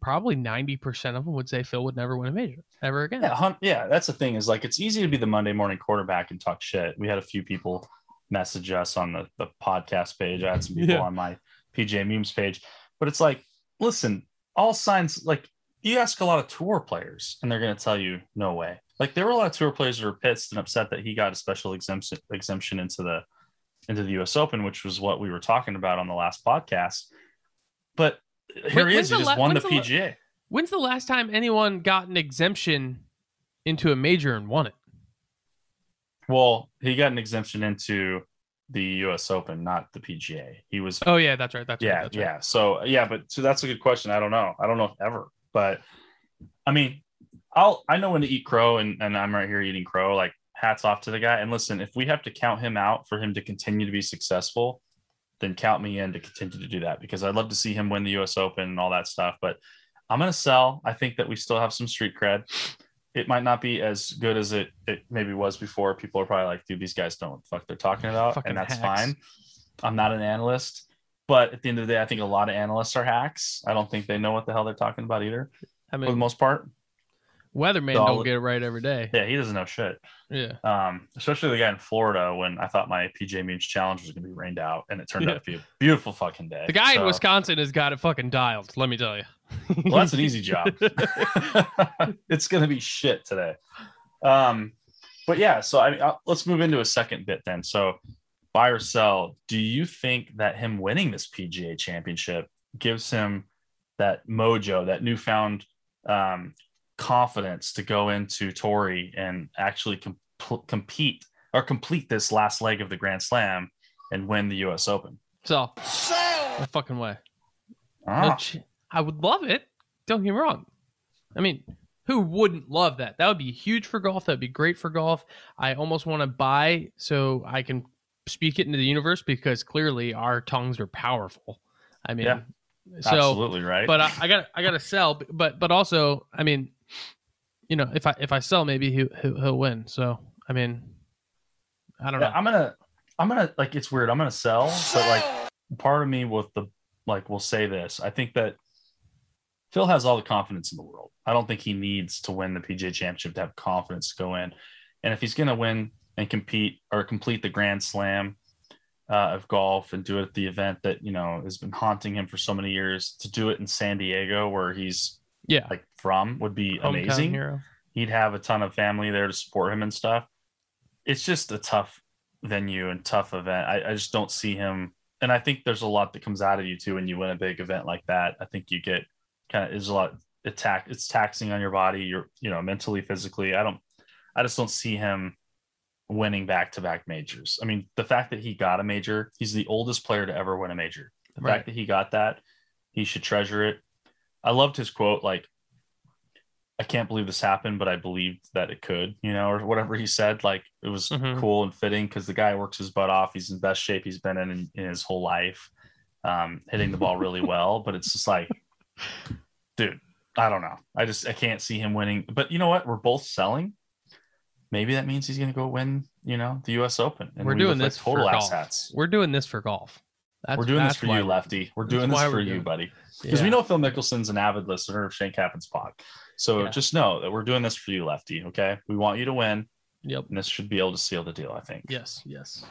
probably 90% of them would say Phil would never win a major ever again. Yeah, yeah, that's the thing is like it's easy to be the Monday morning quarterback and talk shit. We had a few people message us on the, the podcast page. I had some people Yeah. on my PGA memes page, but it's like, listen, all signs like you ask a lot of tour players and they're going to tell you no way. Like there were a lot of tour players that were pissed and upset that he got a special exemption exemption into the into the US Open, which was what we were talking about on the last podcast. But here he is. He just la- won the the PGA. When's the last time anyone got an exemption into a major and won it? Well, he got an exemption into the U.S. Open, not the PGA. He was, Oh yeah, that's right. That's yeah, right. That's right. yeah. So yeah, but so that's a good question. I don't know. I don't know if ever, but I mean, I'll I know when to eat crow, and and I'm right here eating crow. Like hats off to the guy. And listen, if we have to count him out for him to continue to be successful, then count me in to continue to do that because I'd love to see him win the U.S. Open and all that stuff. But I'm gonna sell. I think that we still have some street cred. It might not be as good as it it maybe was before. People are probably like, dude, these guys don't know what the fuck they're talking about, Fucking and that's hacks. fine. I'm not an analyst, but at the end of the day, I think a lot of analysts are hacks. I don't think they know what the hell they're talking about either, I for the most part. weatherman Dollar- don't get it right every day. Yeah, he doesn't know shit. Yeah. Um, especially the guy in Florida when I thought my PGA Memes challenge was going to be rained out, and it turned Yeah. out to be a beautiful fucking day. The guy in Wisconsin has got it fucking dialed. Let me tell you. Well, that's an easy job. it's going to be shit today. Um, but yeah, so I mean, uh, let's move into a second bit then. So, buy or sell? Do you think that him winning this PGA Championship gives him that mojo, that newfound um, confidence to go into Torrey and actually com- compete or complete this last leg of the Grand Slam and win the U.S. Open? So, no fucking way. No Ah, ch- I would love it. Don't get me wrong. I mean, who wouldn't love that? That would be huge for golf. That'd be great for golf. I almost want to buy so I can speak it into the universe because clearly our tongues are powerful. I mean, Yeah, so absolutely right. but I, I got I got to sell. But but also, I mean, you know, if I if I sell, maybe he he'll, he'll win. So I mean, I don't Yeah, know. I'm gonna, I'm gonna like it's weird. I'm gonna sell, but like part of me with the like will say this. I think that Phil has all the confidence in the world. I don't think he needs to win the PGA championship to have confidence to go in. And if he's going to win and compete or complete the Grand Slam uh, of golf and do it at the event that you know has been haunting him for so many years, to do it in San Diego where he's Yeah. like from would be Hometown amazing. hero. He'd have a ton of family there to support him and stuff. It's just a tough venue and tough event. I, I just don't see him. And I think there's a lot that comes out of you too when you win a big event like that. I think you get kind of is a lot attack. It's taxing on your body. You're you know mentally, physically. I don't. I just don't see him winning back to back majors. I mean, the fact that he got a major, he's the oldest player to ever win a major. The Right. fact that he got that, he should treasure it. I loved his quote, like, I can't believe this happened, but I believed that it could, you know, or whatever he said. Like, it was Mhm. cool and fitting because the guy works his butt off. He's in best shape he's been in in, in his whole life, um, hitting the ball really well. But it's just like, dude, I don't know. I just I can't see him winning. But you know what? We're both selling. Maybe that means he's going to go win, you know, the U.S. Open. And We're we doing look like this for total golf. assets. We're doing this for golf. That's, we're doing this for you, Lefty. We're doing this for you, doing buddy. Because we know Phil Mickelson's an avid listener of Shank Happens pod. So Yeah. just know that we're doing this for you, Lefty. Okay. We want you to win, Yep. and this should be able to seal the deal, I think. Yes. Yes.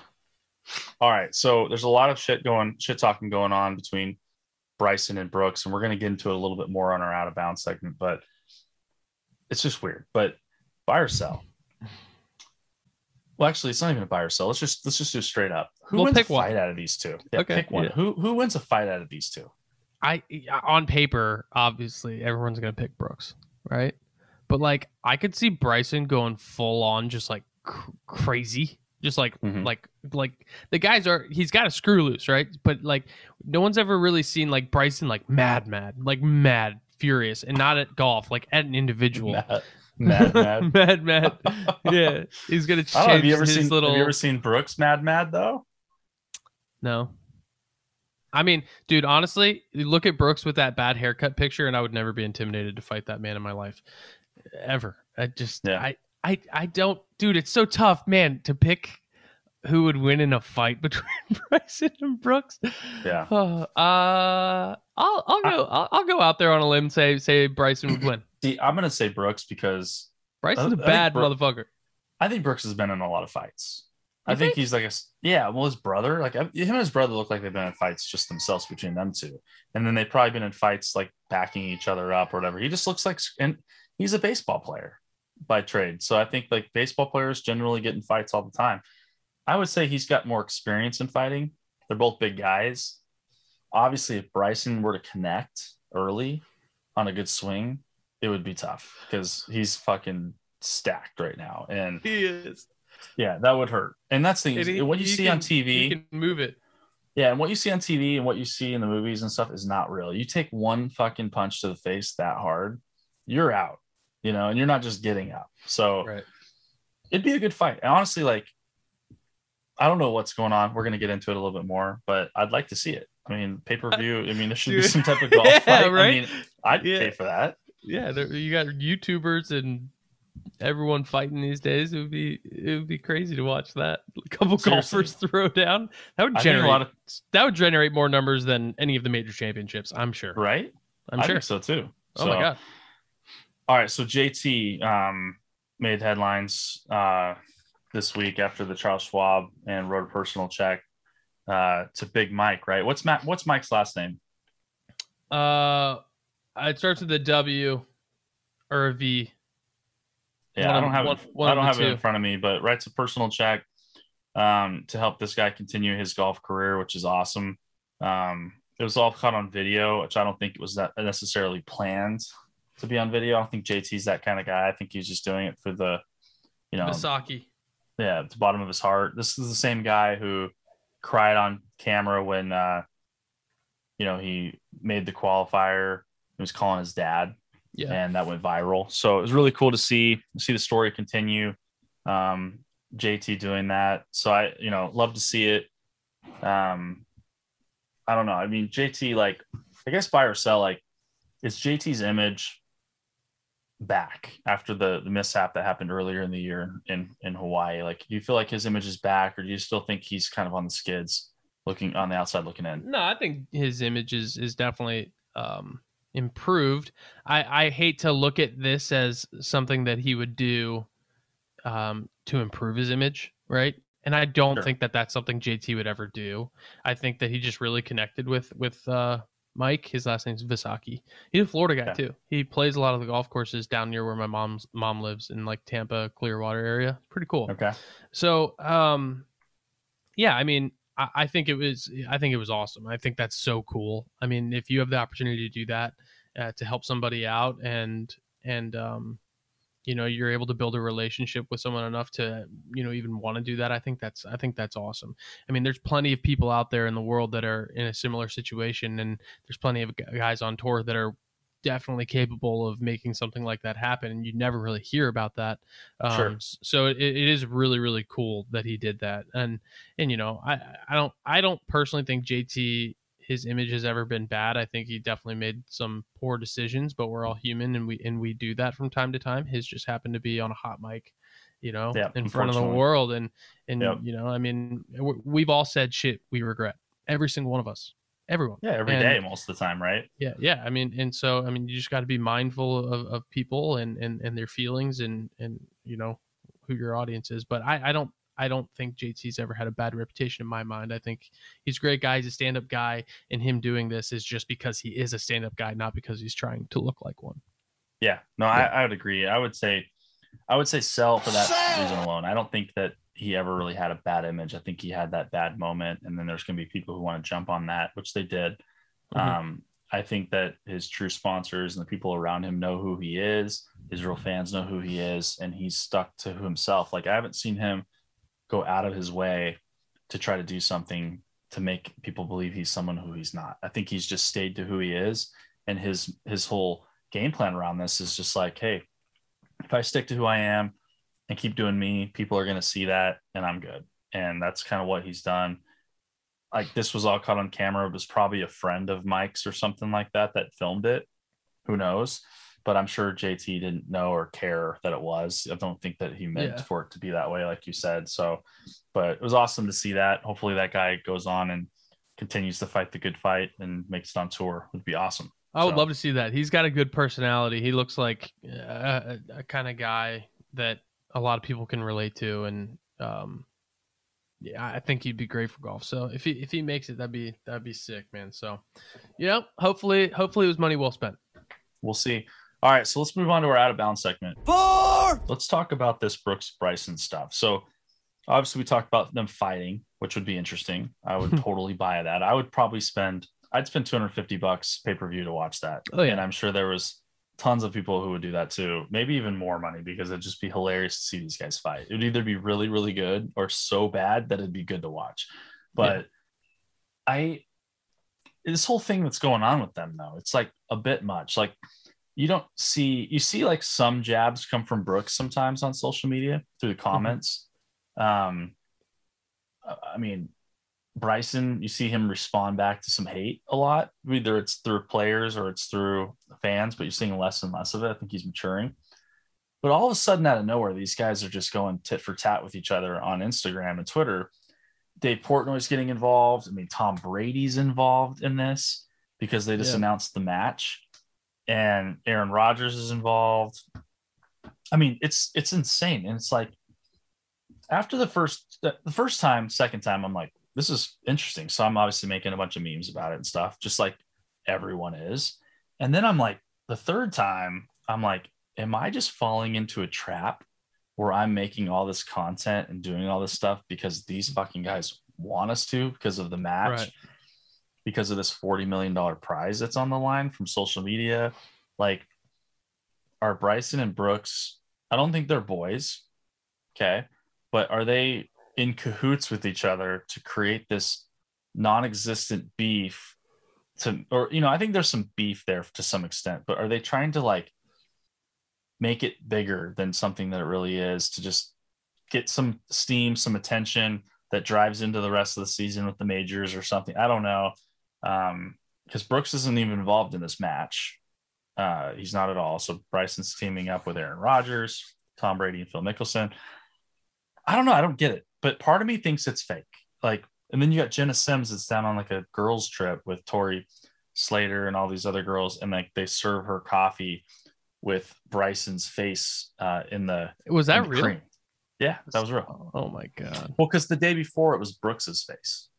All right. So there's a lot of shit going, shit talking going on between Bryson and Brooks, and we're going to get into it a little bit more on our out of bounds segment, but it's just weird. But buy or sell? Well, actually, it's not even a buy or sell. Let's just let's just do straight up. Who We'll wins pick a one. fight out of these two? Yeah, Okay, pick one. yeah. Who who wins a fight out of these two? I on paper, obviously, everyone's gonna pick Brooks, right? But like, I could see Bryson going full on, just like cr- crazy, just like Mhm. like like the guys are. He's got a screw loose, right? But like, no one's ever really seen like Bryson like mad, mad, like mad, furious, and not at golf, like at an individual. Mad, mad, mad. mad, mad. Yeah, he's gonna change have you ever seen little. Have you ever seen Brooks mad, mad though? No. I mean, dude, honestly, you look at Brooks with that bad haircut picture, and I would never be intimidated to fight that man in my life. Ever. I just Yeah. I I I don't dude, it's so tough, man, to pick who would win in a fight between Bryson and Brooks. Yeah. Uh, I'll I'll go I'll, I'll go out there on a limb and say say Bryson would win. See, I'm gonna say Brooks because Bryson's I a bad Brook- motherfucker. I think Brooks has been in a lot of fights. I think, think? he's like a yeah. Well, his brother, like him and his brother, look like they've been in fights just themselves between them two, and then they've probably been in fights like backing each other up or whatever. He just looks like, and he's a baseball player by trade, so I think like baseball players generally get in fights all the time. I would say he's got more experience in fighting. They're both big guys. Obviously, if Bryson were to connect early on a good swing, it would be tough because he's fucking stacked right now, and He is. yeah, that would hurt. And that's the And thing. he- what you see on TV, He can move it. yeah, and what you see on TV and what you see in the movies and stuff is not real. You take one fucking punch to the face that hard, you're out, you know, and you're not just getting up. So Right. it'd be a good fight. And honestly, like, I don't know what's going on. We're gonna get into it a little bit more, but I'd like to see it. I mean, pay per view. I mean, there should be some type of golf Yeah, fight. I mean, I'd Yeah. pay for that. yeah, there, you got YouTubers and everyone fighting these days. It would be it would be crazy to watch that. A couple Seriously. golfers throw down. That would generate a lot of that would generate more numbers than any of the major championships. I'm sure. right. I'm I sure. think so too. Oh my god. All right, so JT um, made headlines uh, this week after the Charles Schwab and wrote a personal check uh, to Big Mike. Right? What's Matt? What's Mike's last name? Uh, it starts with a W or a V. Yeah, One I don't have one- it, one I don't have it in front of me, but writes a personal check um, to help this guy continue his golf career, which is awesome. Um, it was all caught on video, which I don't think it was that necessarily planned to be on video. I think JT's that kind of guy. I think he's just doing it for the, you know, Visacki. yeah, at the bottom of his heart. This is the same guy who cried on camera when uh you know he made the qualifier. He was calling his dad, Yeah. and that went viral. So it was really cool to see see the story continue. Um, JT doing that. So I, you know, love to see it. Um, I don't know. I mean, JT, like, I guess buy or sell, like, is JT's image back after the, the mishap that happened earlier in the year in, in Hawaii? Like, do you feel like his image is back, or do you still think he's kind of on the skids looking on the outside looking in. No, I think his image is is definitely um, improved. I I hate to look at this as something that he would do um, to improve his image, right? And I don't Sure. think that that's something JT would ever do. I think that he just really connected with with uh, Mike. His last name's Visacki. He's a Florida guy Yeah. too. He plays a lot of the golf courses down near where my mom's mom lives in like Tampa, Clearwater area. Pretty cool. Okay. So, um, yeah, I mean, I, I think it was, I think it was awesome. I think that's so cool. I mean, if you have the opportunity to do that, uh, to help somebody out and, and, um, you know, you're able to build a relationship with someone enough to, you know, even want to do that. I think that's, I think that's awesome. I mean, there's plenty of people out there in the world that are in a similar situation, and there's plenty of guys on tour that are definitely capable of making something like that happen. And you never really hear about that. Um, Sure. So it, it is really, really cool that he did that. And and you know, I I don't I don't personally think JT his image has ever been bad. I think he definitely made some poor decisions, but we're all human and we and we do that from time to time. His just happened to be on a hot mic, you know, Yeah, in front of the world. And and Yep. you know, I mean, we've all said shit we regret. Every single one of us. Everyone. Yeah, every And- day most of the time, right? Yeah, yeah. I mean, and so I mean, you just got to be mindful of, of people and, and and their feelings and and you know who your audience is. But I I don't I don't think JT's ever had a bad reputation in my mind. I think he's a great guy. He's a stand up guy, and him doing this is just because he is a stand up guy, not because he's trying to look like one. Yeah, no, I, I would agree. I would say, I would say sell for that reason alone. I don't think that he ever really had a bad image. I think he had that bad moment, and then there's going to be people who want to jump on that, which they did. Mhm. Um, I think that his true sponsors and the people around him know who he is. His real fans know who he is, and he's stuck to himself. Like I haven't seen him go out of his way to try to do something to make people believe he's someone who he's not. I think he's just stayed to who he is, and his his whole game plan around this is just like, hey, if I stick to who I am and keep doing me, people are going to see that, and I'm good. And that's kind of what he's done. Like this was all caught on camera. It was probably a friend of Mike's or something like that that filmed it. Who knows? But I'm sure JT didn't know or care that it was. I don't think that he meant Yeah. for it to be that way, like you said. So, but it was awesome to see that. Hopefully, that guy goes on and continues to fight the good fight and makes it on tour. Would be awesome. I would So- love to see that. He's got a good personality. He looks like a, a, a kind of guy that a lot of people can relate to, and um, yeah, I think he'd be great for golf. So if he if he makes it, that'd be that'd be sick, man. So, you know, hopefully hopefully it was money well spent. We'll see. All right, so let's move on to our out of bounds segment. Four. Let's talk about this Brooks Bryson stuff. So, obviously, we talked about them fighting, which would be interesting. I would totally buy that. I would probably spend, I'd spend 250 bucks pay per view to watch that. Oh, yeah. And I'm sure there was tons of people who would do that too. Maybe even more money because it'd just be hilarious to see these guys fight. It would either be really, really good or so bad that it'd be good to watch. But I, this whole thing that's going on with them though, it's like a bit much. Like you don't see you see like some jabs come from Brooks sometimes on social media through the comments. Um, I mean, Bryson, you see him respond back to some hate a lot. Either it's through players or it's through fans, but you're seeing less and less of it. I think he's maturing. But all of a sudden, out of nowhere, these guys are just going tit for tat with each other on Instagram and Twitter. Dave Portnoy's getting involved. I mean, Tom Brady's involved in this because they just Yeah. announced the match, and Aaron Rodgers is involved. I mean, it's it's insane, and it's like after the first the first time, second time, I'm like, this is interesting. So I'm obviously making a bunch of memes about it and stuff, just like everyone is. And then I'm like, the third time, I'm like, am I just falling into a trap where I'm making all this content and doing all this stuff because these fucking guys want us to because of the match, Right. Because of this $40 million prize that's on the line from social media? Like, are Bryson and Brooks, I don't think they're boys. Okay. But are they in cahoots with each other to create this non-existent beef to or you know i think there's some beef there to some extent but are they trying to like make it bigger than something that it really is to just get some steam some attention that drives into the rest of the season with the majors or something i don't know um because brooks isn't even involved in this match uh he's not at all so bryson's teaming up with aaron Rodgers, tom brady and phil mickelson I don't know. I don't get it. But part of me thinks it's fake. Like And then you got Jena Sims that's down on like a girls trip with Tori Slater and all these other girls, and like they serve her coffee with Bryson's face uh, in the Was that in the real? cream. Yeah, that was real. Oh my god. Well, because the day before it was Brooks's face.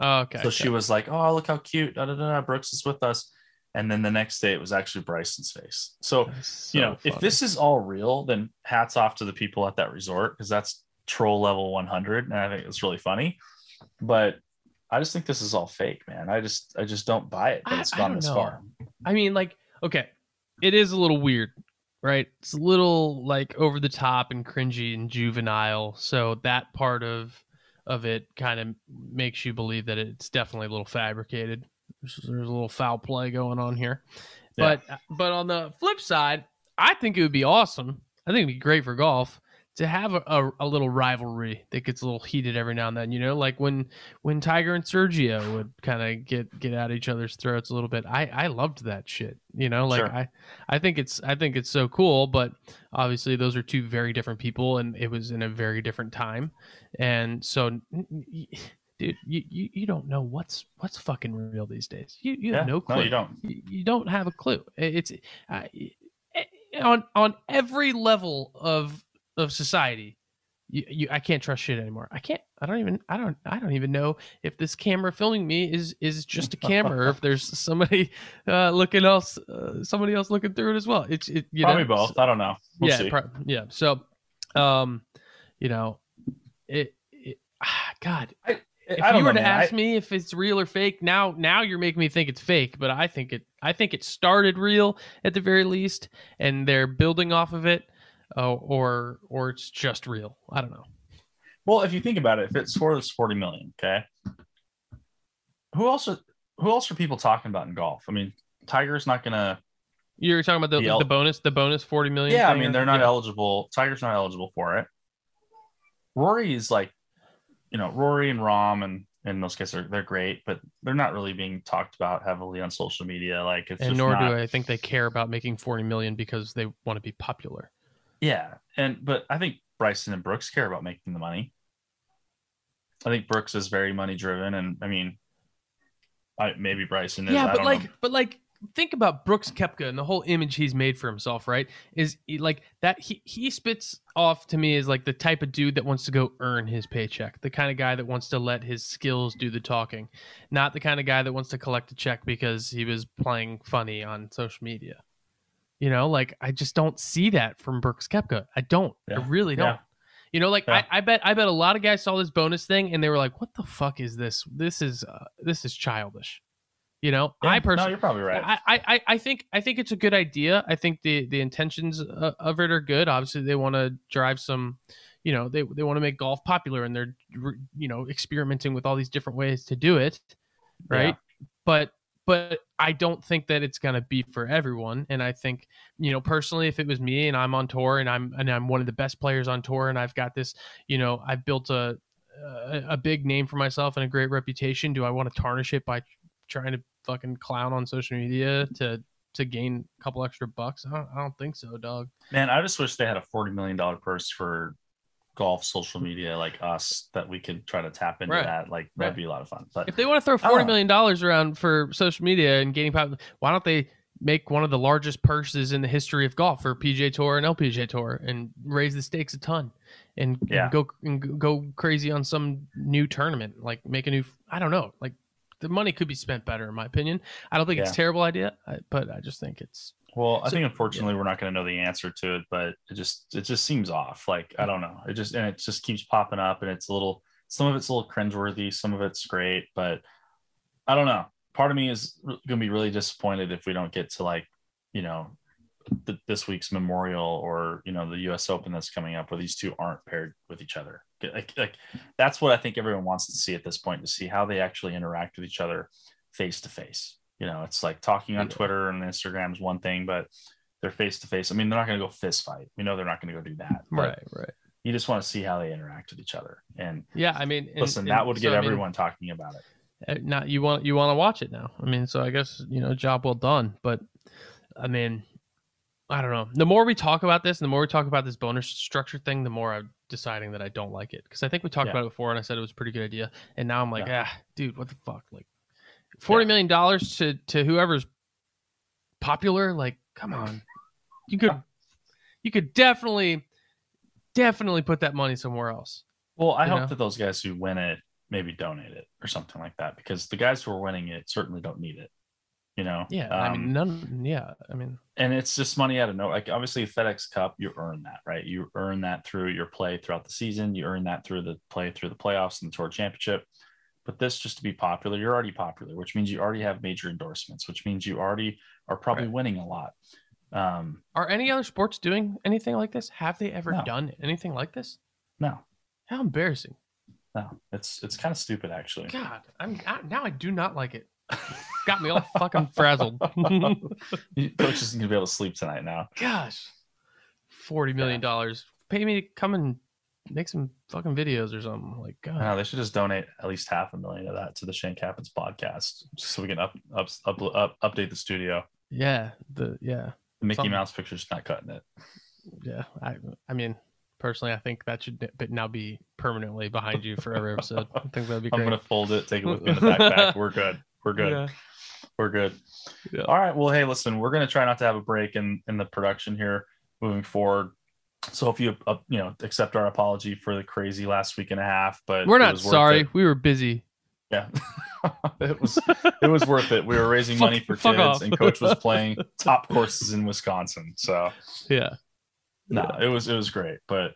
Oh, okay. So she was like, "Oh, look how cute! Da, da, da, Brooks is with us." And then the next day, it was actually Bryson's face. So you know, if this is all real, then hats off to the people at that resort because that's troll level 100, and I think it's really funny. But I just think this is all fake, man. I just, I just don't buy it that it's gone this know. far. I mean, like, okay, it is a little weird, right? It's a little like over the top and cringy and juvenile. So that part of of it kind of makes you believe that it's definitely a little fabricated. There's, there's a little foul play going on here. Yeah. But uh, but on the flip side, I think it would be awesome. I think it'd be great for golf to have a, a, a little rivalry that gets a little heated every now and then. You know, like when when Tiger and Sergio would kind of get get at each other's throats a little bit. I I loved that shit. You know, like Sure. I I think it's I think it's so cool. But obviously, those are two very different people, and it was in a very different time. And so, dude, you, you, you don't know what's what's fucking real these days. You you Yeah, have no clue. no, you don't. You, you don't have a clue. It's uh, on on every level of of society. You, you, I can't trust shit anymore. I can't. I don't even. I don't. I don't even know if this camera filming me is is just a camera, or if there's somebody uh, looking else, uh, somebody else looking through it as well. It's it. You Probably know, both. I don't know. We'll yeah, see. pro- yeah. So, um, you know, it. it ah, God, if I don't you were know, to man. ask I- me if it's real or fake, now now you're making me think it's fake. But I think it. I think it started real at the very least, and they're building off of it, uh, or or it's just real. I don't know. Well, if you think about it, if it's for this 40 million, okay. Who else are who else are people talking about in golf? I mean, Tiger's not gonna You're talking about the, The el- the bonus, the bonus forty million. Yeah, I mean they're not Yeah. eligible. Tiger's not eligible for it. Rory is like, you know, Rory and Rahm and and those guys are they're great, but they're not really being talked about heavily on social media. Like it's and just nor not, do I think they care about making forty million because they want to be popular. Yeah, and but I think Bryson and Brooks care about making the money. I think Brooks is very money driven, and I mean, I maybe Bryson is. yeah, I but don't like, know. but like, think about Brooks Koepka and the whole image he's made for himself. Right? Is he- like that? He he spits off to me as like the type of dude that wants to go earn his paycheck, the kind of guy that wants to let his skills do the talking, not the kind of guy that wants to collect a check because he was playing funny on social media. You know, like I just don't see that from Brooks Koepka. I don't. Yeah. I really don't. Yeah. You know, like Yeah. I, I bet I bet a lot of guys saw this bonus thing and they were like, "What the fuck is this? This is uh, this is childish." You know, I no, personally, you're probably right. I, I, I- I think I think it's a good idea. I think the the intentions uh, of it are good. Obviously, they want to drive some, you know, they they want to make golf popular, and they're you know experimenting with all these different ways to do it, right? But but I don't think that it's gonna be for everyone. And I think you know personally, if it was me and I'm on tour and I'm and I'm one of the best players on tour, and I've got this, you know, I've built a a, a big name for myself and a great reputation. Do I want to tarnish it by trying to fucking clown on social media to to gain a couple extra bucks? I don't, I don't think so, dog. Man, I just wish they had a forty million dollar purse for golf social media like us that we could try to tap into Right. that. Like that'd be a lot of fun. But If they want to throw forty million dollars around for social media and gaining popular, why don't they make one of the largest purses in the history of golf for PGA Tour and LPGA Tour and raise the stakes a ton and, and go and go crazy on some new tournament, like make a new. I don't know, like the money could be spent better, in my opinion. I don't think it's Yeah. a terrible idea, but I just think it's well, I So- think unfortunately we're not going to know the answer to it. But it just it just seems off. Like I don't know. It just and it just keeps popping up, and it's a little. Some of it's a little cringeworthy. Some of it's great, but I don't know. Part of me is going to be really disappointed if we don't get to like, you know, th- this week's memorial or you know the U.S. Open that's coming up, where these two aren't paired with each other. Like, like that's what I think everyone wants to see at this point to see how they actually interact with each other face to face. You know, it's like talking on. Twitter and Instagram is one thing, but they're face to face. I mean, they're not going to go fist fight. We know they're not going to go do that. right, right. You just want to see how they interact with each other. And Yeah, I mean, and- listen, and that would so, get I mean, everyone talking about it. uh, not you want you want to watch it now. I mean, so I guess you know, job well done. But I mean, I don't know. The more we talk about this, and the more we talk about this bonus structure thing, the more I'm deciding that I don't like it. Because I think we talked Yeah. about it before, and I said it was a pretty good idea, and now I'm like, Yeah. ah, dude, what the fuck? Like, forty million dollars to to whoever's popular. Like, come on, you could you could definitely definitely put that money somewhere else. Well, I hope know? that those guys who win it maybe donate it or something like that because the guys who are winning it certainly don't need it. You know? Yeah, I mean, Um, none. Yeah, I mean, and it's just money out of no like obviously FedEx Cup, you earn that, right? You earn that through your play throughout the season, you earn that through the play through the playoffs and the tour championship. But this just to be popular, you're already popular, which means you already have major endorsements, which means you already are probably Right. winning a lot. Um, are any other sports doing anything like this? Have they ever No. done anything like this? no, How embarrassing! no, it's it's kind of stupid actually. God, I'm I, now I do not like it. Got me all fucking frazzled. You- Coach isn't gonna be able to sleep tonight now. Gosh, forty million dollars. Pay me to come and make some fucking videos or something. Like, God, No, they should just donate at least half a million of that to the Shank Happens podcast, just so we can up, up, up, up update the studio. yeah, the yeah, The Mickey Something. Mouse picture's not cutting it. yeah. I I mean, personally, I think that should now be permanently behind you for every episode. I think that'd be I'm gonna fold it, take it with me in the backpack. We're good. We're good. Yeah. We're good. Yeah. All right. Well, hey, listen, we're gonna try not to have a break in in the production here moving forward. So if you uh, you know accept our apology for the crazy last week and a half, but We're not sorry. it. We were busy. Yeah, it was it was worth it. We were raising money for Fuck kids, and Coach was playing top courses in Wisconsin. So Yeah. no, it was it was great. But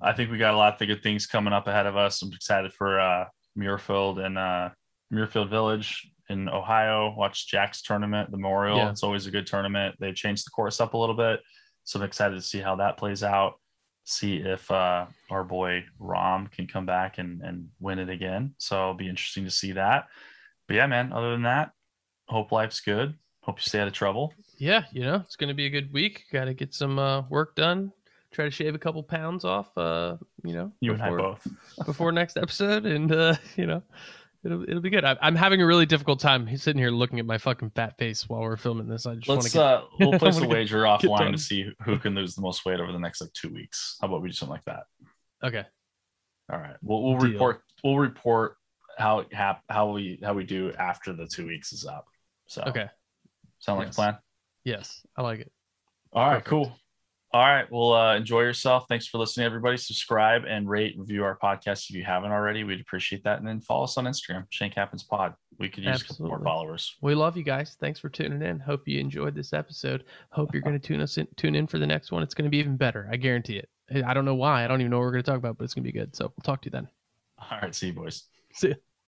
I think we got a lot of good things coming up ahead of us. I'm excited for uh Muirfield and uh Muirfield Village in Ohio. Watch Jack's tournament, the Memorial. Yeah. It's always a good tournament. They changed the course up a little bit. So I'm excited to see how that plays out. See if uh our boy Rahm can come back and and win it again. So it'll be interesting to see that. But yeah, man, other than that, hope life's good. Hope you stay out of trouble. Yeah, you know, it's going to be a good week. Got to get some uh, work done. Try to shave a couple pounds off, uh, you know, You and I before- both. before next episode, and uh, you know, it'll it'll be good. I, I'm having a really difficult time. He's sitting here looking at my fucking fat face while we're filming this. I just want to get. uh we'll place a wager offline to see who can lose the most weight over the next like two weeks. How about we do something like that? okay, All right. We'll we'll Deal. report we'll report how hap- how we how we do after the two weeks is up. So okay, sound like Yes. a plan? yes, I like it. All right, Perfect. cool. All right. Well, uh, enjoy yourself. Thanks for listening, everybody. Subscribe and rate, review our podcast if you haven't already. We'd appreciate that. And then follow us on Instagram, Shank Happens Pod. We could use a couple more followers. We love you guys. Thanks for tuning in. Hope you enjoyed this episode. Hope you're going to tune us in, tune in for the next one. It's going to be even better. I guarantee it. I don't know why. I don't even know what we're going to talk about, but it's going to be good. So we'll talk to you then. All right. See you, boys. See ya.